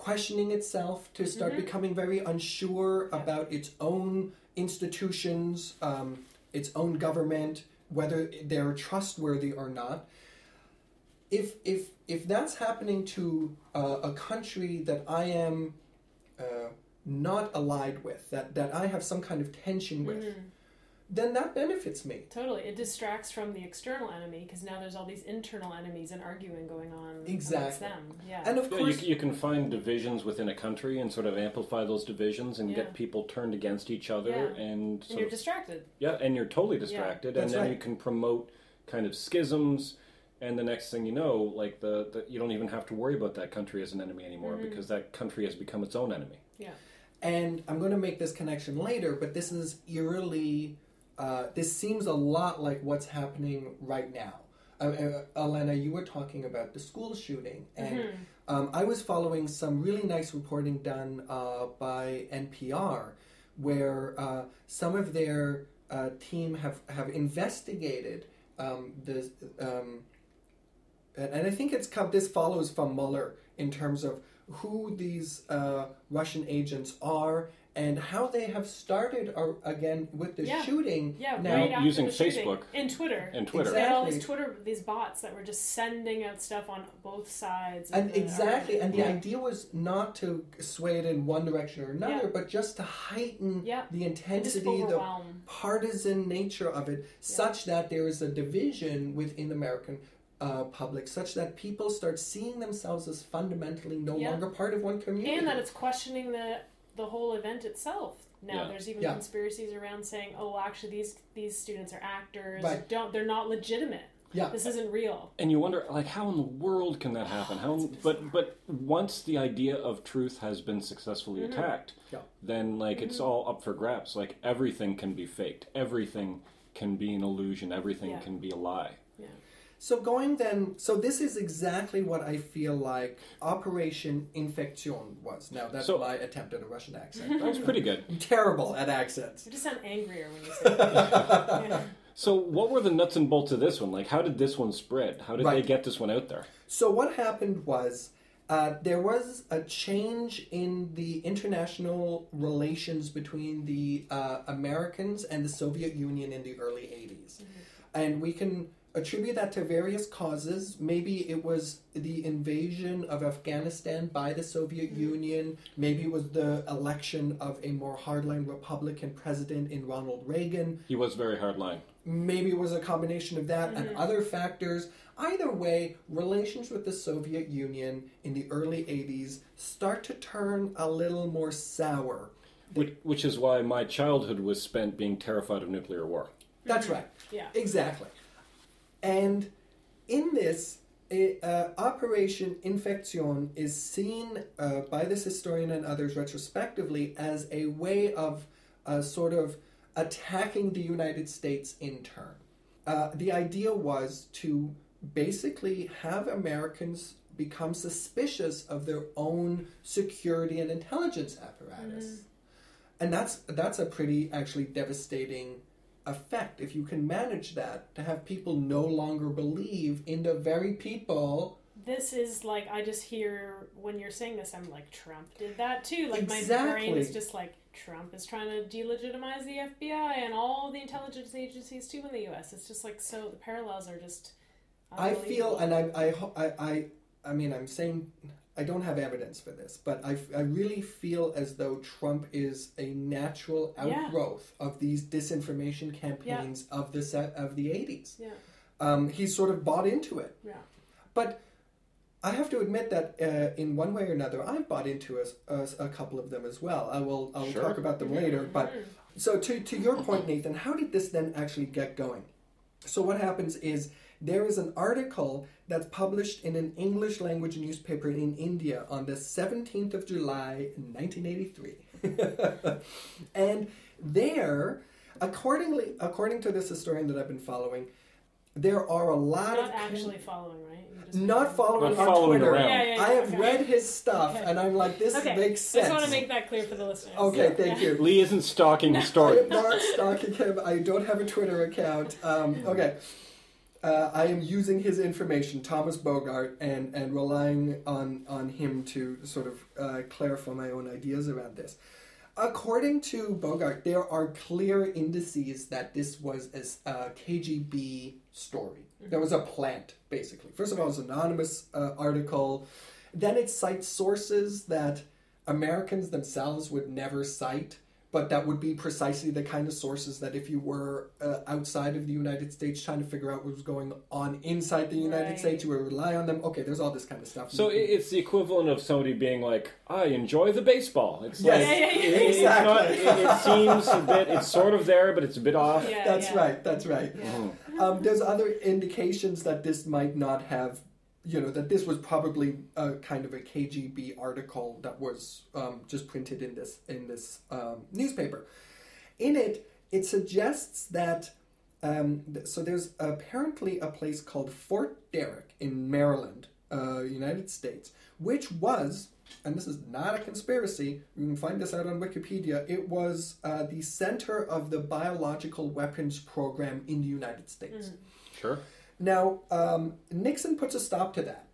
questioning itself, to start becoming very unsure about its own institutions, um, its own government, whether they're trustworthy or not. If if if that's happening to uh, a country that I am uh, not allied with, that that I have some kind of tension with, then that benefits me. Totally. It distracts from the external enemy because now there's all these internal enemies and arguing going on amongst Exactly. them. Yeah. And of Yeah, course, you, you can find divisions within a country and sort of amplify those divisions and Yeah. get people turned against each other Yeah. and and you're of, distracted. yeah, and you're totally distracted, and That's then right. you can promote kind of schisms, and the next thing you know, like the, the you don't even have to worry about that country as an enemy anymore Mm-hmm. because that country has become its own enemy. Yeah. And I'm going to make this connection later, but this is eerily, uh, this seems a lot like what's happening right now. Uh, uh, Alena, you were talking about the school shooting, and um, I was following some really nice reporting done uh, by NPR, where uh, some of their uh, team have have investigated um, the um, and and I think it's come, this follows from Mueller in terms of who these uh, Russian agents are and how they have started uh, again with the Yeah. shooting. Yeah, now, right after using the shooting. Facebook. and Twitter. And Twitter. They had all these Twitter, these bots that were just sending out stuff on both sides. of And the exactly, and the argument. idea was not to sway it in one direction or another, Yeah. but just to heighten Yeah. the intensity, the partisan nature of it, such that there is a division within the American uh, public, such that people start seeing themselves as fundamentally no Yeah. longer part of one community. and that it's questioning the the whole event itself. Now Yeah. there's even Yeah. conspiracies around saying, "Oh, actually, these these students are actors. Right. Don't they're not legitimate. yeah, This isn't real." And you wonder, like, how in the world can that happen? How? But but once the idea of truth has been successfully Mm-hmm. attacked, Yeah. then like it's all up for grabs. Like everything can be faked. Everything can be an illusion. Everything Yeah. can be a lie. Yeah. So going then, so this is exactly what I feel like Operation Infection was. Now that's So- my attempt at a Russian accent. That was pretty good. I'm terrible at accents. You just sound angrier when you say that. yeah. So what were the nuts and bolts of this one? Like, how did this one spread? How did they get this one out there? So what happened was uh, there was a change in the international relations between the uh, Americans and the Soviet Union in the early 80s. And we can attribute that to various causes. Maybe it was the invasion of Afghanistan by the Soviet mm-hmm. Union. Maybe it was the election of a more hardline Republican president in Ronald Reagan. He was very hardline. Maybe it was a combination of that and mm-hmm. other factors. Either way, relations with the Soviet Union in the early 80s start to turn a little more sour. Which, which is why my childhood was spent being terrified of nuclear war. That's right. Yeah. Exactly. And in this, eh, uh, Operation Infection is seen uh, by this historian and others retrospectively as a way of uh, sort of attacking the United States in turn. Uh, the idea was to basically have Americans become suspicious of their own security and intelligence apparatus. And that's that's a pretty actually devastating effect if you can manage that to have people no longer believe in the very people This is like I just hear when you're saying this, I'm like Trump did that too. Like my brain is just like Trump is trying to delegitimize the FBI and all the intelligence agencies too in the U.S. It's just like so the parallels are just. I feel, and I, I, I, I, I mean, I'm saying I don't have evidence for this, but I, I really feel as though Trump is a natural Yeah. outgrowth of these disinformation campaigns of the se- of the 80s. yeah, Um, he's sort of bought into it. yeah, But I have to admit that uh, in one way or another, I've bought into a, a, a couple of them as well. I will I will Sure. talk about them later. But so to to your point, Nathan, how did this then actually get going? So what happens is there is an article that's published in an English language newspaper in India on the 17th of July, 1983. and there, accordingly, according to this historian that I've been following, there are a lot not of actually following, right? You just- not following Not on following Twitter. around. Yeah, yeah, yeah, I have okay. read his stuff, Okay. and I'm like, this Okay, makes I sense. just want to make that clear for the listeners. Okay, thank you. Lee isn't stalking I am historians. not stalking him. I don't have a Twitter account. Um, okay. Uh, I am using his information, Thomas Boghardt, and, and relying on, on him to sort of uh, clarify my own ideas around this. According to Boghardt, there are clear indices that this was a uh, KGB story. There was a plant, basically. First of all, it was an anonymous uh, article. Then it cites sources that Americans themselves would never cite, but that would be precisely the kind of sources that if you were uh, outside of the United States trying to figure out what was going on inside the United Right. States, you would rely on them. Okay, there's all this kind of stuff. So i- it's the equivalent of somebody being like, "I enjoy the baseball." It's Yes. like Yeah, yeah, yeah. it- it's not. Exactly. It, it seems a bit. It's sort of there, but it's a bit off. Yeah, That's yeah. right. That's right. Yeah. Um, there's other indications that this might not have, you know, that this was probably a kind of a KGB article that was um, just printed in this in this um, newspaper. In it, it suggests that. Um, th- so there's apparently a place called Fort Detrick in Maryland, uh, United States, which was, and this is not a conspiracy. You can find this out on Wikipedia. It was uh, the center of the biological weapons program in the United States. Sure. Now, um, Nixon puts a stop to that.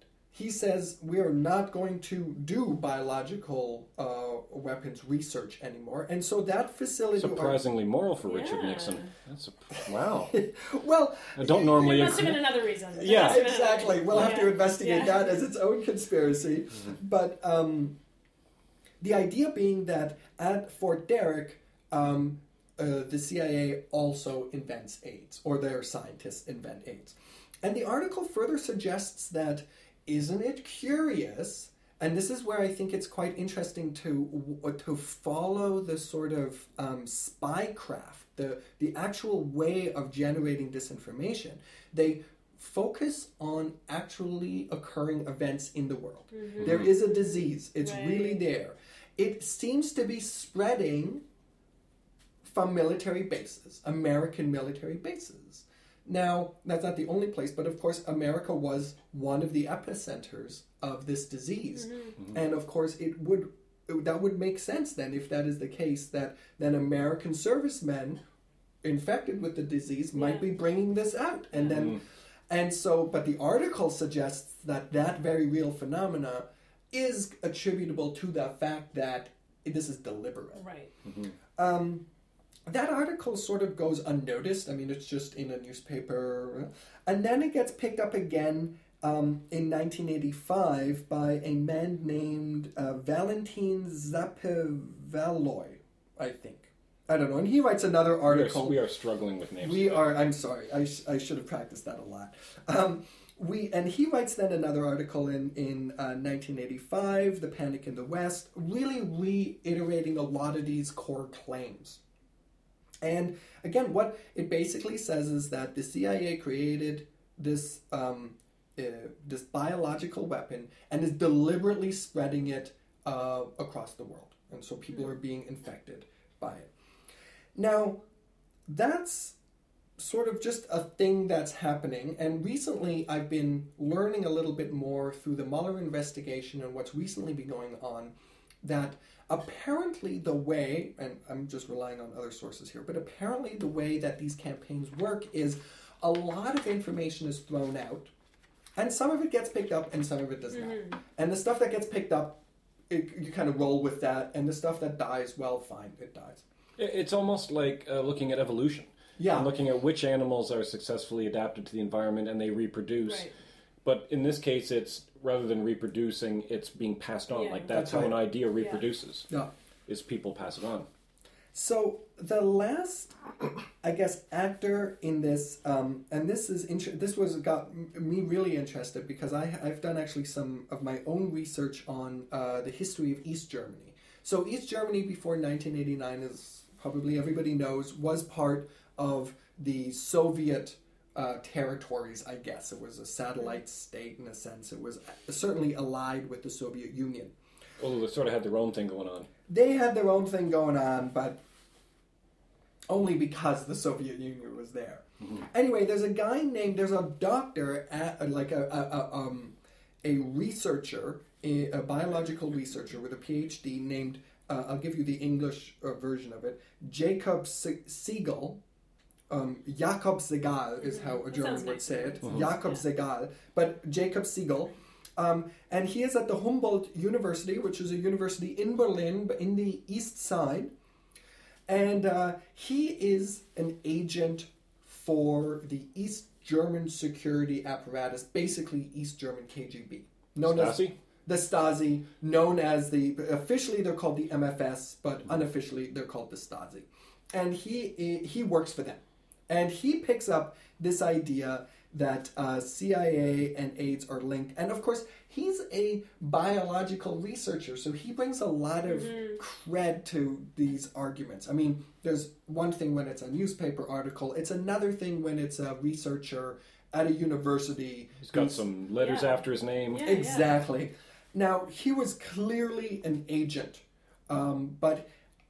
he says we are not going to do biological uh, weapons research anymore, and so that facility. Surprisingly moral for Richard Yeah. Nixon. That's a, wow. well, I don't normally. There must have been another reason. Yeah. must have been another exactly. reason. We'll have to investigate Yeah. that as its own conspiracy. Mm-hmm. But um, the idea being that at Fort Detrick, um, uh, the CIA also invents AIDS, or their scientists invent AIDS. And the article further suggests that, isn't it curious? And this is where I think it's quite interesting to to follow the sort of um, spycraft, the the actual way of generating disinformation. They focus on actually occurring events in the world. There is a disease; it's Right. really there. It seems to be spreading from military bases, American military bases. Now, that's not the only place, but of course, America was one of the epicenters of this disease. Mm-hmm. Mm-hmm. And of course, it would that would make sense then if that is the case that then American servicemen infected with the disease might Yeah. be bringing this out and then and so but the article suggests that that very real phenomena is attributable to the fact that this is deliberate Right. Mm-hmm. um, that article sort of goes unnoticed. I mean, it's just in a newspaper. And then it gets picked up again um, in 1985 by a man named uh, Valentin Zapevalov, I think. I don't know. And he writes another We are, article. we are struggling with names. We are. I'm sorry. I, sh- I should have practiced that a lot. Um, we and he writes then another article in in uh, 1985, "The Panic in the West," really reiterating a lot of these core claims. And again, what it basically says is that the CIA created this um, uh, this biological weapon and is deliberately spreading it uh, across the world, and so people are being infected by it. Now, that's sort of just a thing that's happening. And recently, I've been learning a little bit more through the Mueller investigation and what's recently been going on. That apparently the way, and I'm just relying on other sources here, but apparently the way that these campaigns work is a lot of information is thrown out, and some of it gets picked up and some of it does not. And the stuff that gets picked up, it, you kind of roll with that, and the stuff that dies, well, fine, it dies. It's almost like uh, looking at evolution. Yeah. And looking at which animals are successfully adapted to the environment and they reproduce. Right. But in this case, it's rather than reproducing, it's being passed on. Yeah. Like that's, That's how right. an idea reproduces. Yeah. Is people pass it on. So the last, I guess, actor in this, um, and this is inter- this was got me really interested because I I've done actually some of my own research on uh, the history of East Germany. So East Germany before 1989, as probably everybody knows, was part of the Soviet. Uh, territories, I guess. It was a satellite state in a sense. It was certainly allied with the Soviet Union. Although they sort of had their own thing going on. They had their own thing going on, but only because the Soviet Union was there. Anyway, there's a guy named there's a doctor at like a, a, a um a researcher, a, a biological researcher with a PhD named uh, I'll give you the English uh, version of it. Jacob Se- Siegel. Um, Jakob Segal is how a German would nice. say it. Mhm. Jakob Yeah. Segal, but Jacob Siegel. Um, and he is at the Humboldt University, which is a university in Berlin, but in the east side. And uh, he is an agent for the East German security apparatus, basically East German KGB. Known as the Stasi, known as the officially they're called the MFS, but unofficially they're called the Stasi, and he he works for them, and he picks up this idea that uh, CIA and AIDS are linked, and of course he's a biological researcher, so he brings a lot of cred to these arguments. I mean, there's one thing when it's a newspaper article; it's another thing when it's a researcher at a university. He's got who's- some letters Yeah. after his name. Yeah. Exactly. Now he was clearly an agent, um, but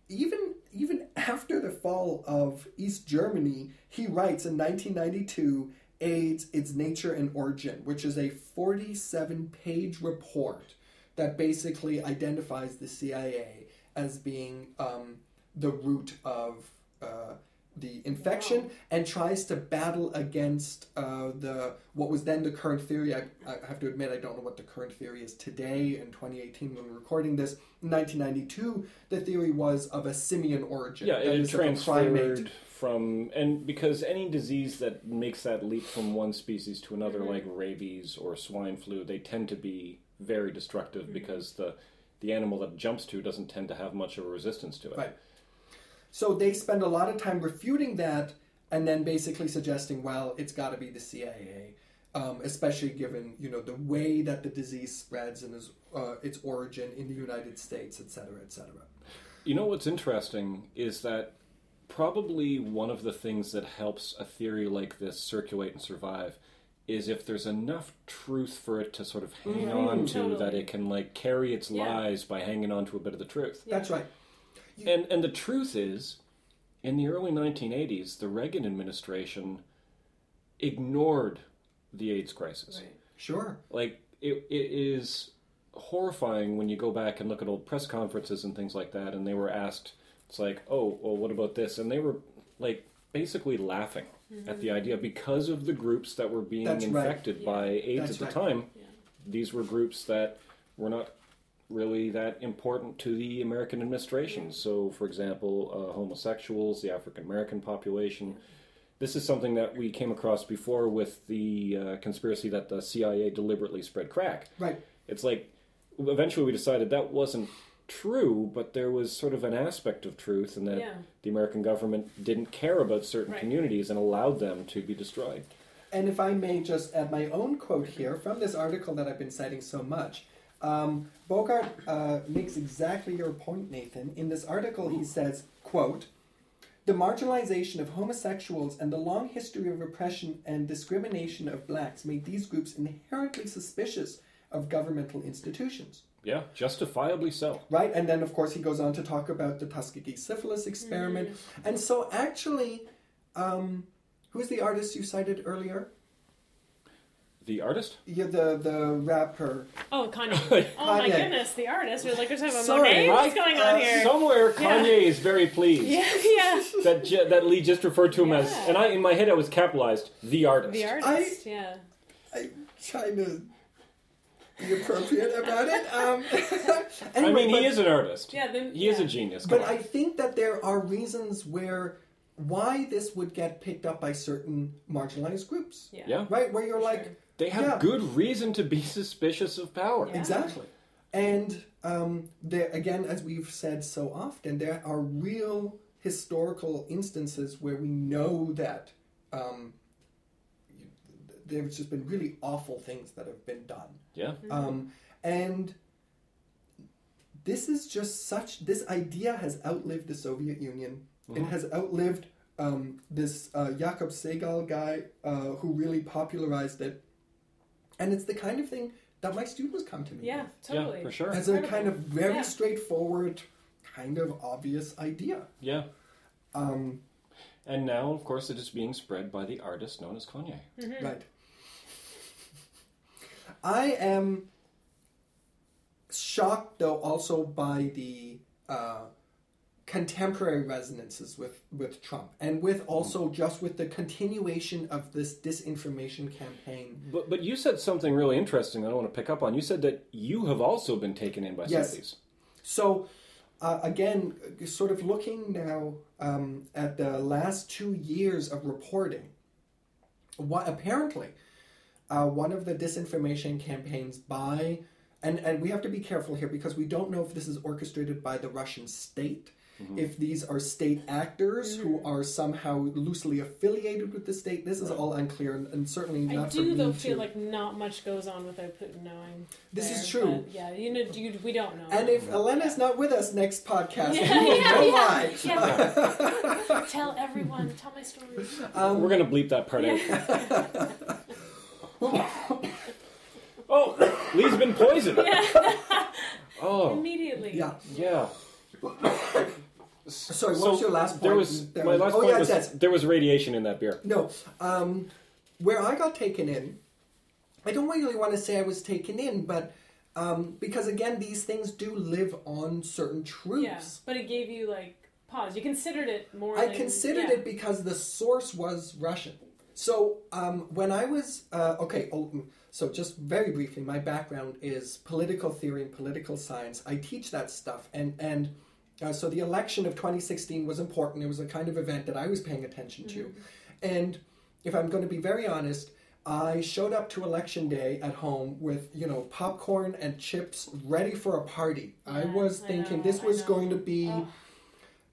even even after the fall of East Germany, he writes in 1992 AIDS, Its Nature and Origin, which is a 47 page report that basically identifies the CIA as being um, the root of uh, the infection Wow. and tries to battle against uh, the what was then the current theory. I, I have to admit I don't know what the current theory is today in 2018 when we're recording this. In 1992, the theory was of a simian origin. Yeah, that it is of a primate. transferred from and because any disease that makes that leap from one species to another, Mm-hmm. like rabies or swine flu, they tend to be very destructive Mm-hmm. because the the animal that jumps to doesn't tend to have much of a resistance to it. Right. So they spend a lot of time refuting that and then basically suggesting, well, it's got to be the CIA, um, especially given you know the way that the disease spreads and its, uh, its origin in the United States, et cetera, et cetera. You know what's interesting is that probably one of the things that helps a theory like this circulate and survive is if there's enough truth for it to sort of hang on to that it can like carry its Yeah. lies by hanging on to a bit of the truth. That's right. And and the truth is, in the early 1980s, the Reagan administration ignored the AIDS crisis. Right. Sure. Like it, it is horrifying when you go back and look at old press conferences and things like that, and they were asked, "It's like, oh, well, what about this?" And they were like basically laughing at the mm-hmm. idea because of the groups that were being That's right. infected Yeah. by AIDS That's at the right. time. Yeah. These were groups that were not really that important to the American administration. So, for example, uh, homosexuals, the African American population. This is something that we came across before with the uh, conspiracy that the CIA deliberately spread crack. Right. It's like eventually we decided that wasn't true, but there was sort of an aspect of truth, and that Yeah. the American government didn't care about certain Right. communities and allowed them to be destroyed. And if I may just add my own quote here from this article that I've been citing so much. Um, Boghardt uh, makes exactly your point, Nathan. In this article, he says, quote, the marginalization of homosexuals and the long history of oppression and discrimination of blacks made these groups inherently suspicious of governmental institutions. Yeah, justifiably so. Right? And then, of course, he goes on to talk about the Tuskegee syphilis experiment. And so, actually, um, who's the artist you cited earlier? The artist? Yeah, the the rapper. Oh, Kanye. Oh my Kanye. goodness, the artist. We're like, we're talking about Sorry, Monet. What's going on uh, here? Somewhere Yeah. Kanye is very pleased yeah, yeah. that J- that Lee just referred to him as, Yeah. and I in my head I was capitalized the artist. The artist. yeah. I'm trying to be appropriate about it. Um, I anyway, mean, but, he is an artist. Yeah. Then, He is yeah. a genius. But come I on. think that there are reasons where why this would get picked up by certain marginalized groups, Yeah. yeah, right? Where you're For like, sure. They have Yeah. good reason to be suspicious of power. Yeah. Exactly. And um, there again, as we've said so often, there are real historical instances where we know that um, there's just been really awful things that have been done. Yeah, Um, and this is just such, this idea has outlived the Soviet Union. It has outlived um, this uh, Jakob Segal guy uh, who really popularized it. And it's the kind of thing that my students come to me Yeah, with totally. yeah, for sure. as a kind of very Yeah. straightforward, kind of obvious idea. Yeah, Um, and now of course it is being spread by the artist known as Kanye. Mm-hmm. Right. I am shocked, though, also by the uh, contemporary resonances with, with Trump, and with also just with the continuation of this disinformation campaign. But but you said something really interesting that I want to pick up on. You said that you have also been taken in by some Yes. of these. So, uh, again, sort of looking now um, at the last two years of reporting, what apparently uh, one of the disinformation campaigns by, and, and we have to be careful here because we don't know if this is orchestrated by the Russian state. If these are state actors who are somehow loosely affiliated with the state, this is all unclear, and, and certainly I not for do me though to. feel like not much goes on without Putin knowing. This is true. yeah, you know, you, we don't know. and if Alena's not with us next podcast, Yeah, we will yeah, know yeah, why. yeah. tell everyone, tell my story. Um, We're gonna bleep that part out. oh, Lee's been poisoned. Oh, Immediately. Yeah. yeah. Sorry, what So, was your last point? There was There my was- last oh, point yes, was yes. there was radiation in that beer. No. Um, where I got taken in, I don't really want to say I was taken in, but um, because again, these things do live on certain truths. Yeah, but it gave you like pause. You considered it more. I than- considered yeah. it because the source was Russian. So um, when I was uh, okay, oh, mm, so just very briefly, my background is political theory and political science. I teach that stuff, and and uh, so the election of 2016 was important. It was a kind of event that I was paying attention to, and if I'm going to be very honest. I showed up to election day at home with, you know, popcorn and chips ready for a party. I Yeah, was I thinking know, this was going to be Oh.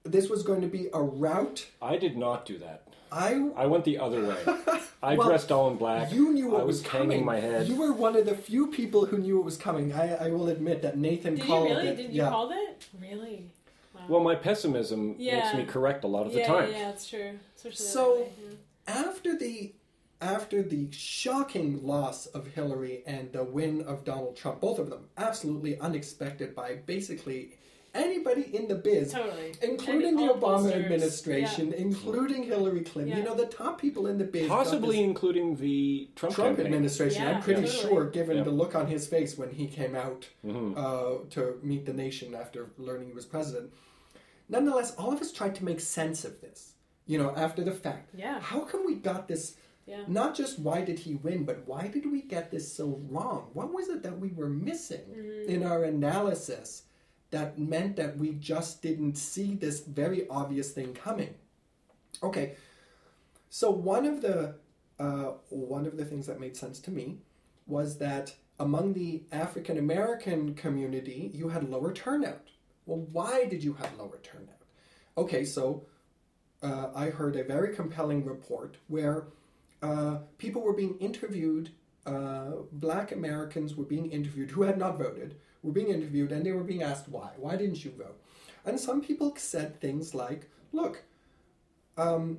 this was going to be a rout. I did not do that. I I went the other way. I Well, dressed all in black. you knew what I was, coming. hanging my head. You were one of the few people who knew it was coming. I, I will admit that Nathan Did you called really? it. Did you yeah. call it? Really? Wow. Well, my pessimism makes me correct a lot of the yeah, time. yeah, yeah, that's true. Especially So- that way, yeah. after the after the shocking loss of Hillary and the win of Donald Trump, both of them absolutely unexpected by basically anybody in the biz, Totally. including And the Obama pollsters. administration, including Hillary Clinton. You know, the top people in the biz. Possibly including the Trump, Trump administration. Yeah, I'm pretty totally. sure, given Yeah. the look on his face when he came out Mhm. uh, to meet the nation after learning he was president. Nonetheless, all of us tried to make sense of this. You know, after the fact. Yeah. How come we got this? Yeah. Not just why did he win, but why did we get this so wrong? What was it that we were missing Mm-hmm. in our analysis that meant that we just didn't see this very obvious thing coming? Okay, so one of the uh, one of the things that made sense to me was that among the African American community, you had lower turnout. Well, why did you have lower turnout? Okay, so uh, I heard a very compelling report where uh, people were being interviewed, uh, black Americans were being interviewed who had not voted, were being interviewed, and they were being asked why. Why didn't you vote? And some people said things like, look, um,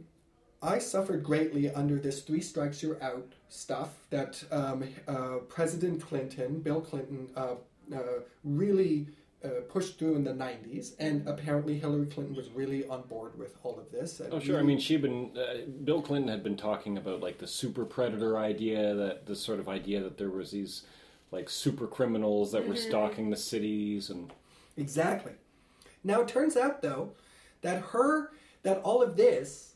I suffered greatly under this three strikes you're out stuff that um, uh, President Clinton, Bill Clinton, uh, uh, really uh, pushed through in the 90s, and apparently Hillary Clinton was really on board with all of this. and Oh, sure. I mean, she'd been. Uh, Bill Clinton had been talking about like the super predator idea, that the sort of idea that there was these like super criminals that were stalking the cities, and Exactly. Now it turns out though that her that all of this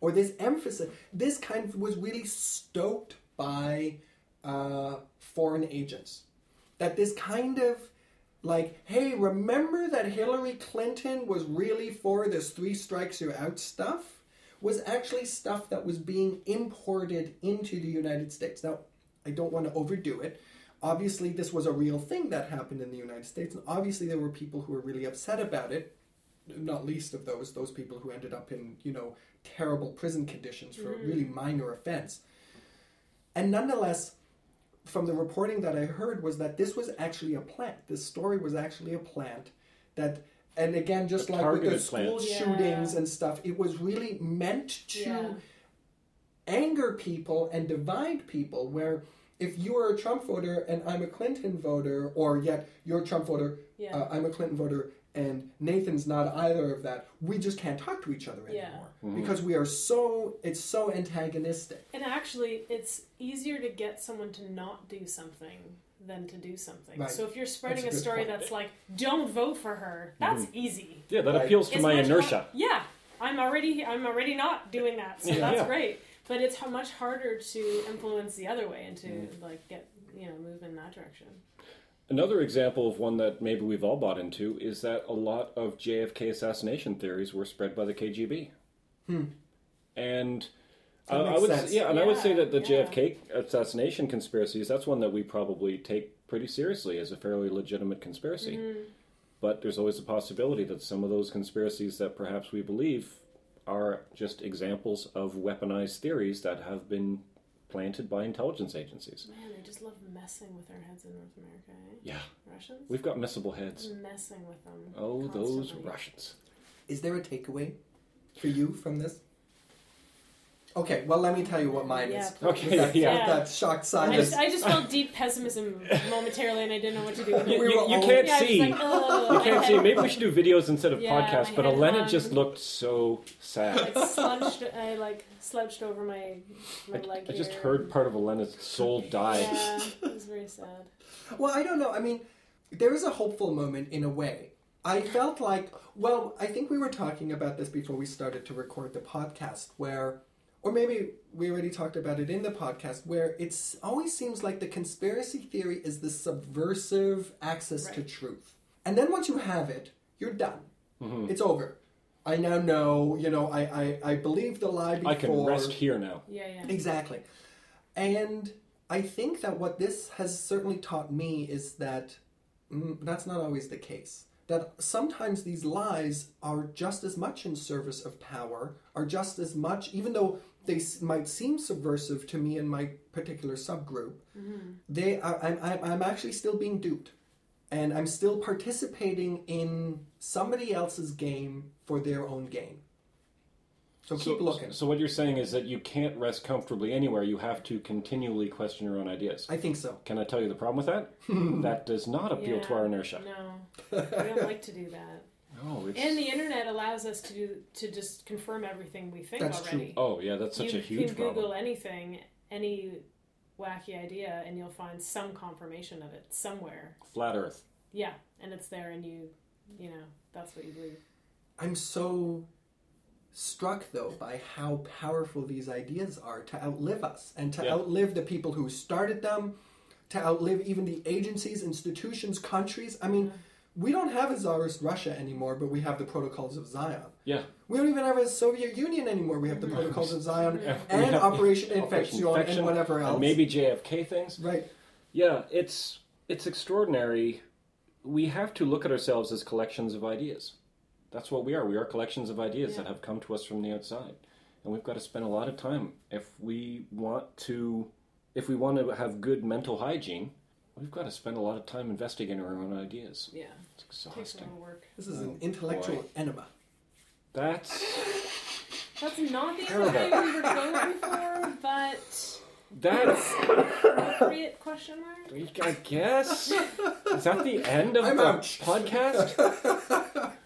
or this emphasis this kind of was really stoked by uh, foreign agents. That this kind of like, hey, remember that Hillary Clinton was really for this three strikes you're out stuff? Was actually stuff that was being imported into the United States. Now, I don't want to overdo it. Obviously, this was a real thing that happened in the United States, and obviously, there were people who were really upset about it. Not least of those, those people who ended up in, you know, terrible prison conditions for a really minor offense. And nonetheless, from the reporting that I heard, was that this was actually a plant. This story was actually a plant that, and again, just A like with the school plant. Yeah. shootings and stuff, it was really meant to Yeah. anger people and divide people. Where if you are a Trump voter and I'm a Clinton voter, or yet you're a Trump voter, Yeah. uh, I'm a Clinton voter, and Nathan's not either of that, we just can't talk to each other Yeah. anymore Mm-hmm. because we are so it's so antagonistic. And actually, it's easier to get someone to not do something than to do something. Right. So if you're spreading That's a a story point. that's like, don't vote for her, that's easy. yeah, that Right. appeals to It's my inertia. har- yeah, I'm already I'm already not doing that, so Yeah. that's Yeah. great. But it's how much harder to influence the other way and to Mm. like get you know move in that direction. Another example of one that maybe we've all bought into is that a lot of JFK assassination theories were spread by the KGB. hmm. And That uh, I would, sense. yeah, and I would say that the yeah. JFK assassination conspiracies that's one that we probably take pretty seriously as a fairly legitimate conspiracy. Mm-hmm. But there's always a possibility that some of those conspiracies that perhaps we believe are just examples of weaponized theories that have been planted by intelligence agencies. Man, they just love messing with our heads in North America. Eh? Yeah, Russians we've got missable heads. messing with them. Oh, those. Russians. Is there a takeaway for you from this? Okay, well, let me tell you what mine Yeah, is. Okay, With that, yeah. with that shocked I silence. just, I just felt deep pessimism momentarily, and I didn't know what to do with You, it. We you- were you can't Yeah, see. like, oh, you can't see. Maybe we should do videos instead of Yeah, podcasts. But head Alena hung. just looked so sad. like slouched, I like slouched over my, my I, leg. I just heard part of Alena's soul die. Yeah, it was very sad. Well, I don't know. I mean, there is a hopeful moment in a way I felt like, well, I think we were talking about this before we started to record the podcast, where, or maybe we already talked about it in the podcast, where it always seems like the conspiracy theory is the subversive access to truth. And then once you have it, you're done. Mm-hmm. It's over. I now know, you know, I, I, I believed the lie before. I can rest here now. Yeah, yeah. Exactly. And I think that what this has certainly taught me is that mm, that's not always the case. That sometimes these lies are just as much in service of power, are just as much, even though they s- might seem subversive to me and my particular subgroup, mm-hmm. they are, I'm, I'm, I'm actually still being duped. And I'm still participating in somebody else's game for their own gain. So keep so, looking. So what you're saying is that you can't rest comfortably anywhere. You have to continually question your own ideas. I think so. Can I tell you the problem with that? that does not appeal to our inertia. No, we don't like to do that. No, it's. And the internet allows us to do to just confirm everything we think That's true. already. oh yeah, that's such you a huge problem. You can problem. Google anything, any wacky idea, and you'll find some confirmation of it somewhere. Flat Earth. Yeah, and it's there, and you, you know, that's what you believe. I'm so struck though by how powerful these ideas are to outlive us and to Yeah. outlive the people who started them, to outlive even the agencies, institutions, countries. I mean, we don't have a czarist Russia anymore, but we have the Protocols of Zion. Yeah. We don't even have a Soviet Union anymore. We have the Protocols of Zion Yeah, and Operation Operation Infection and whatever else. And maybe JFK things. right. Yeah, it's it's extraordinary. We have to look at ourselves as collections of ideas. That's what we are. We are collections of ideas that have come to us from the outside. And we've got to spend a lot of time if we want to if we want to have good mental hygiene, we've got to spend a lot of time investigating our own ideas. Yeah, It's takes a exhausting. of work. This is oh, an Oh, intellectual boy. enema. That's That's not the Terrible. interview we were going for, but that's appropriate question mark. I guess. Is that the end of I'm the out. podcast?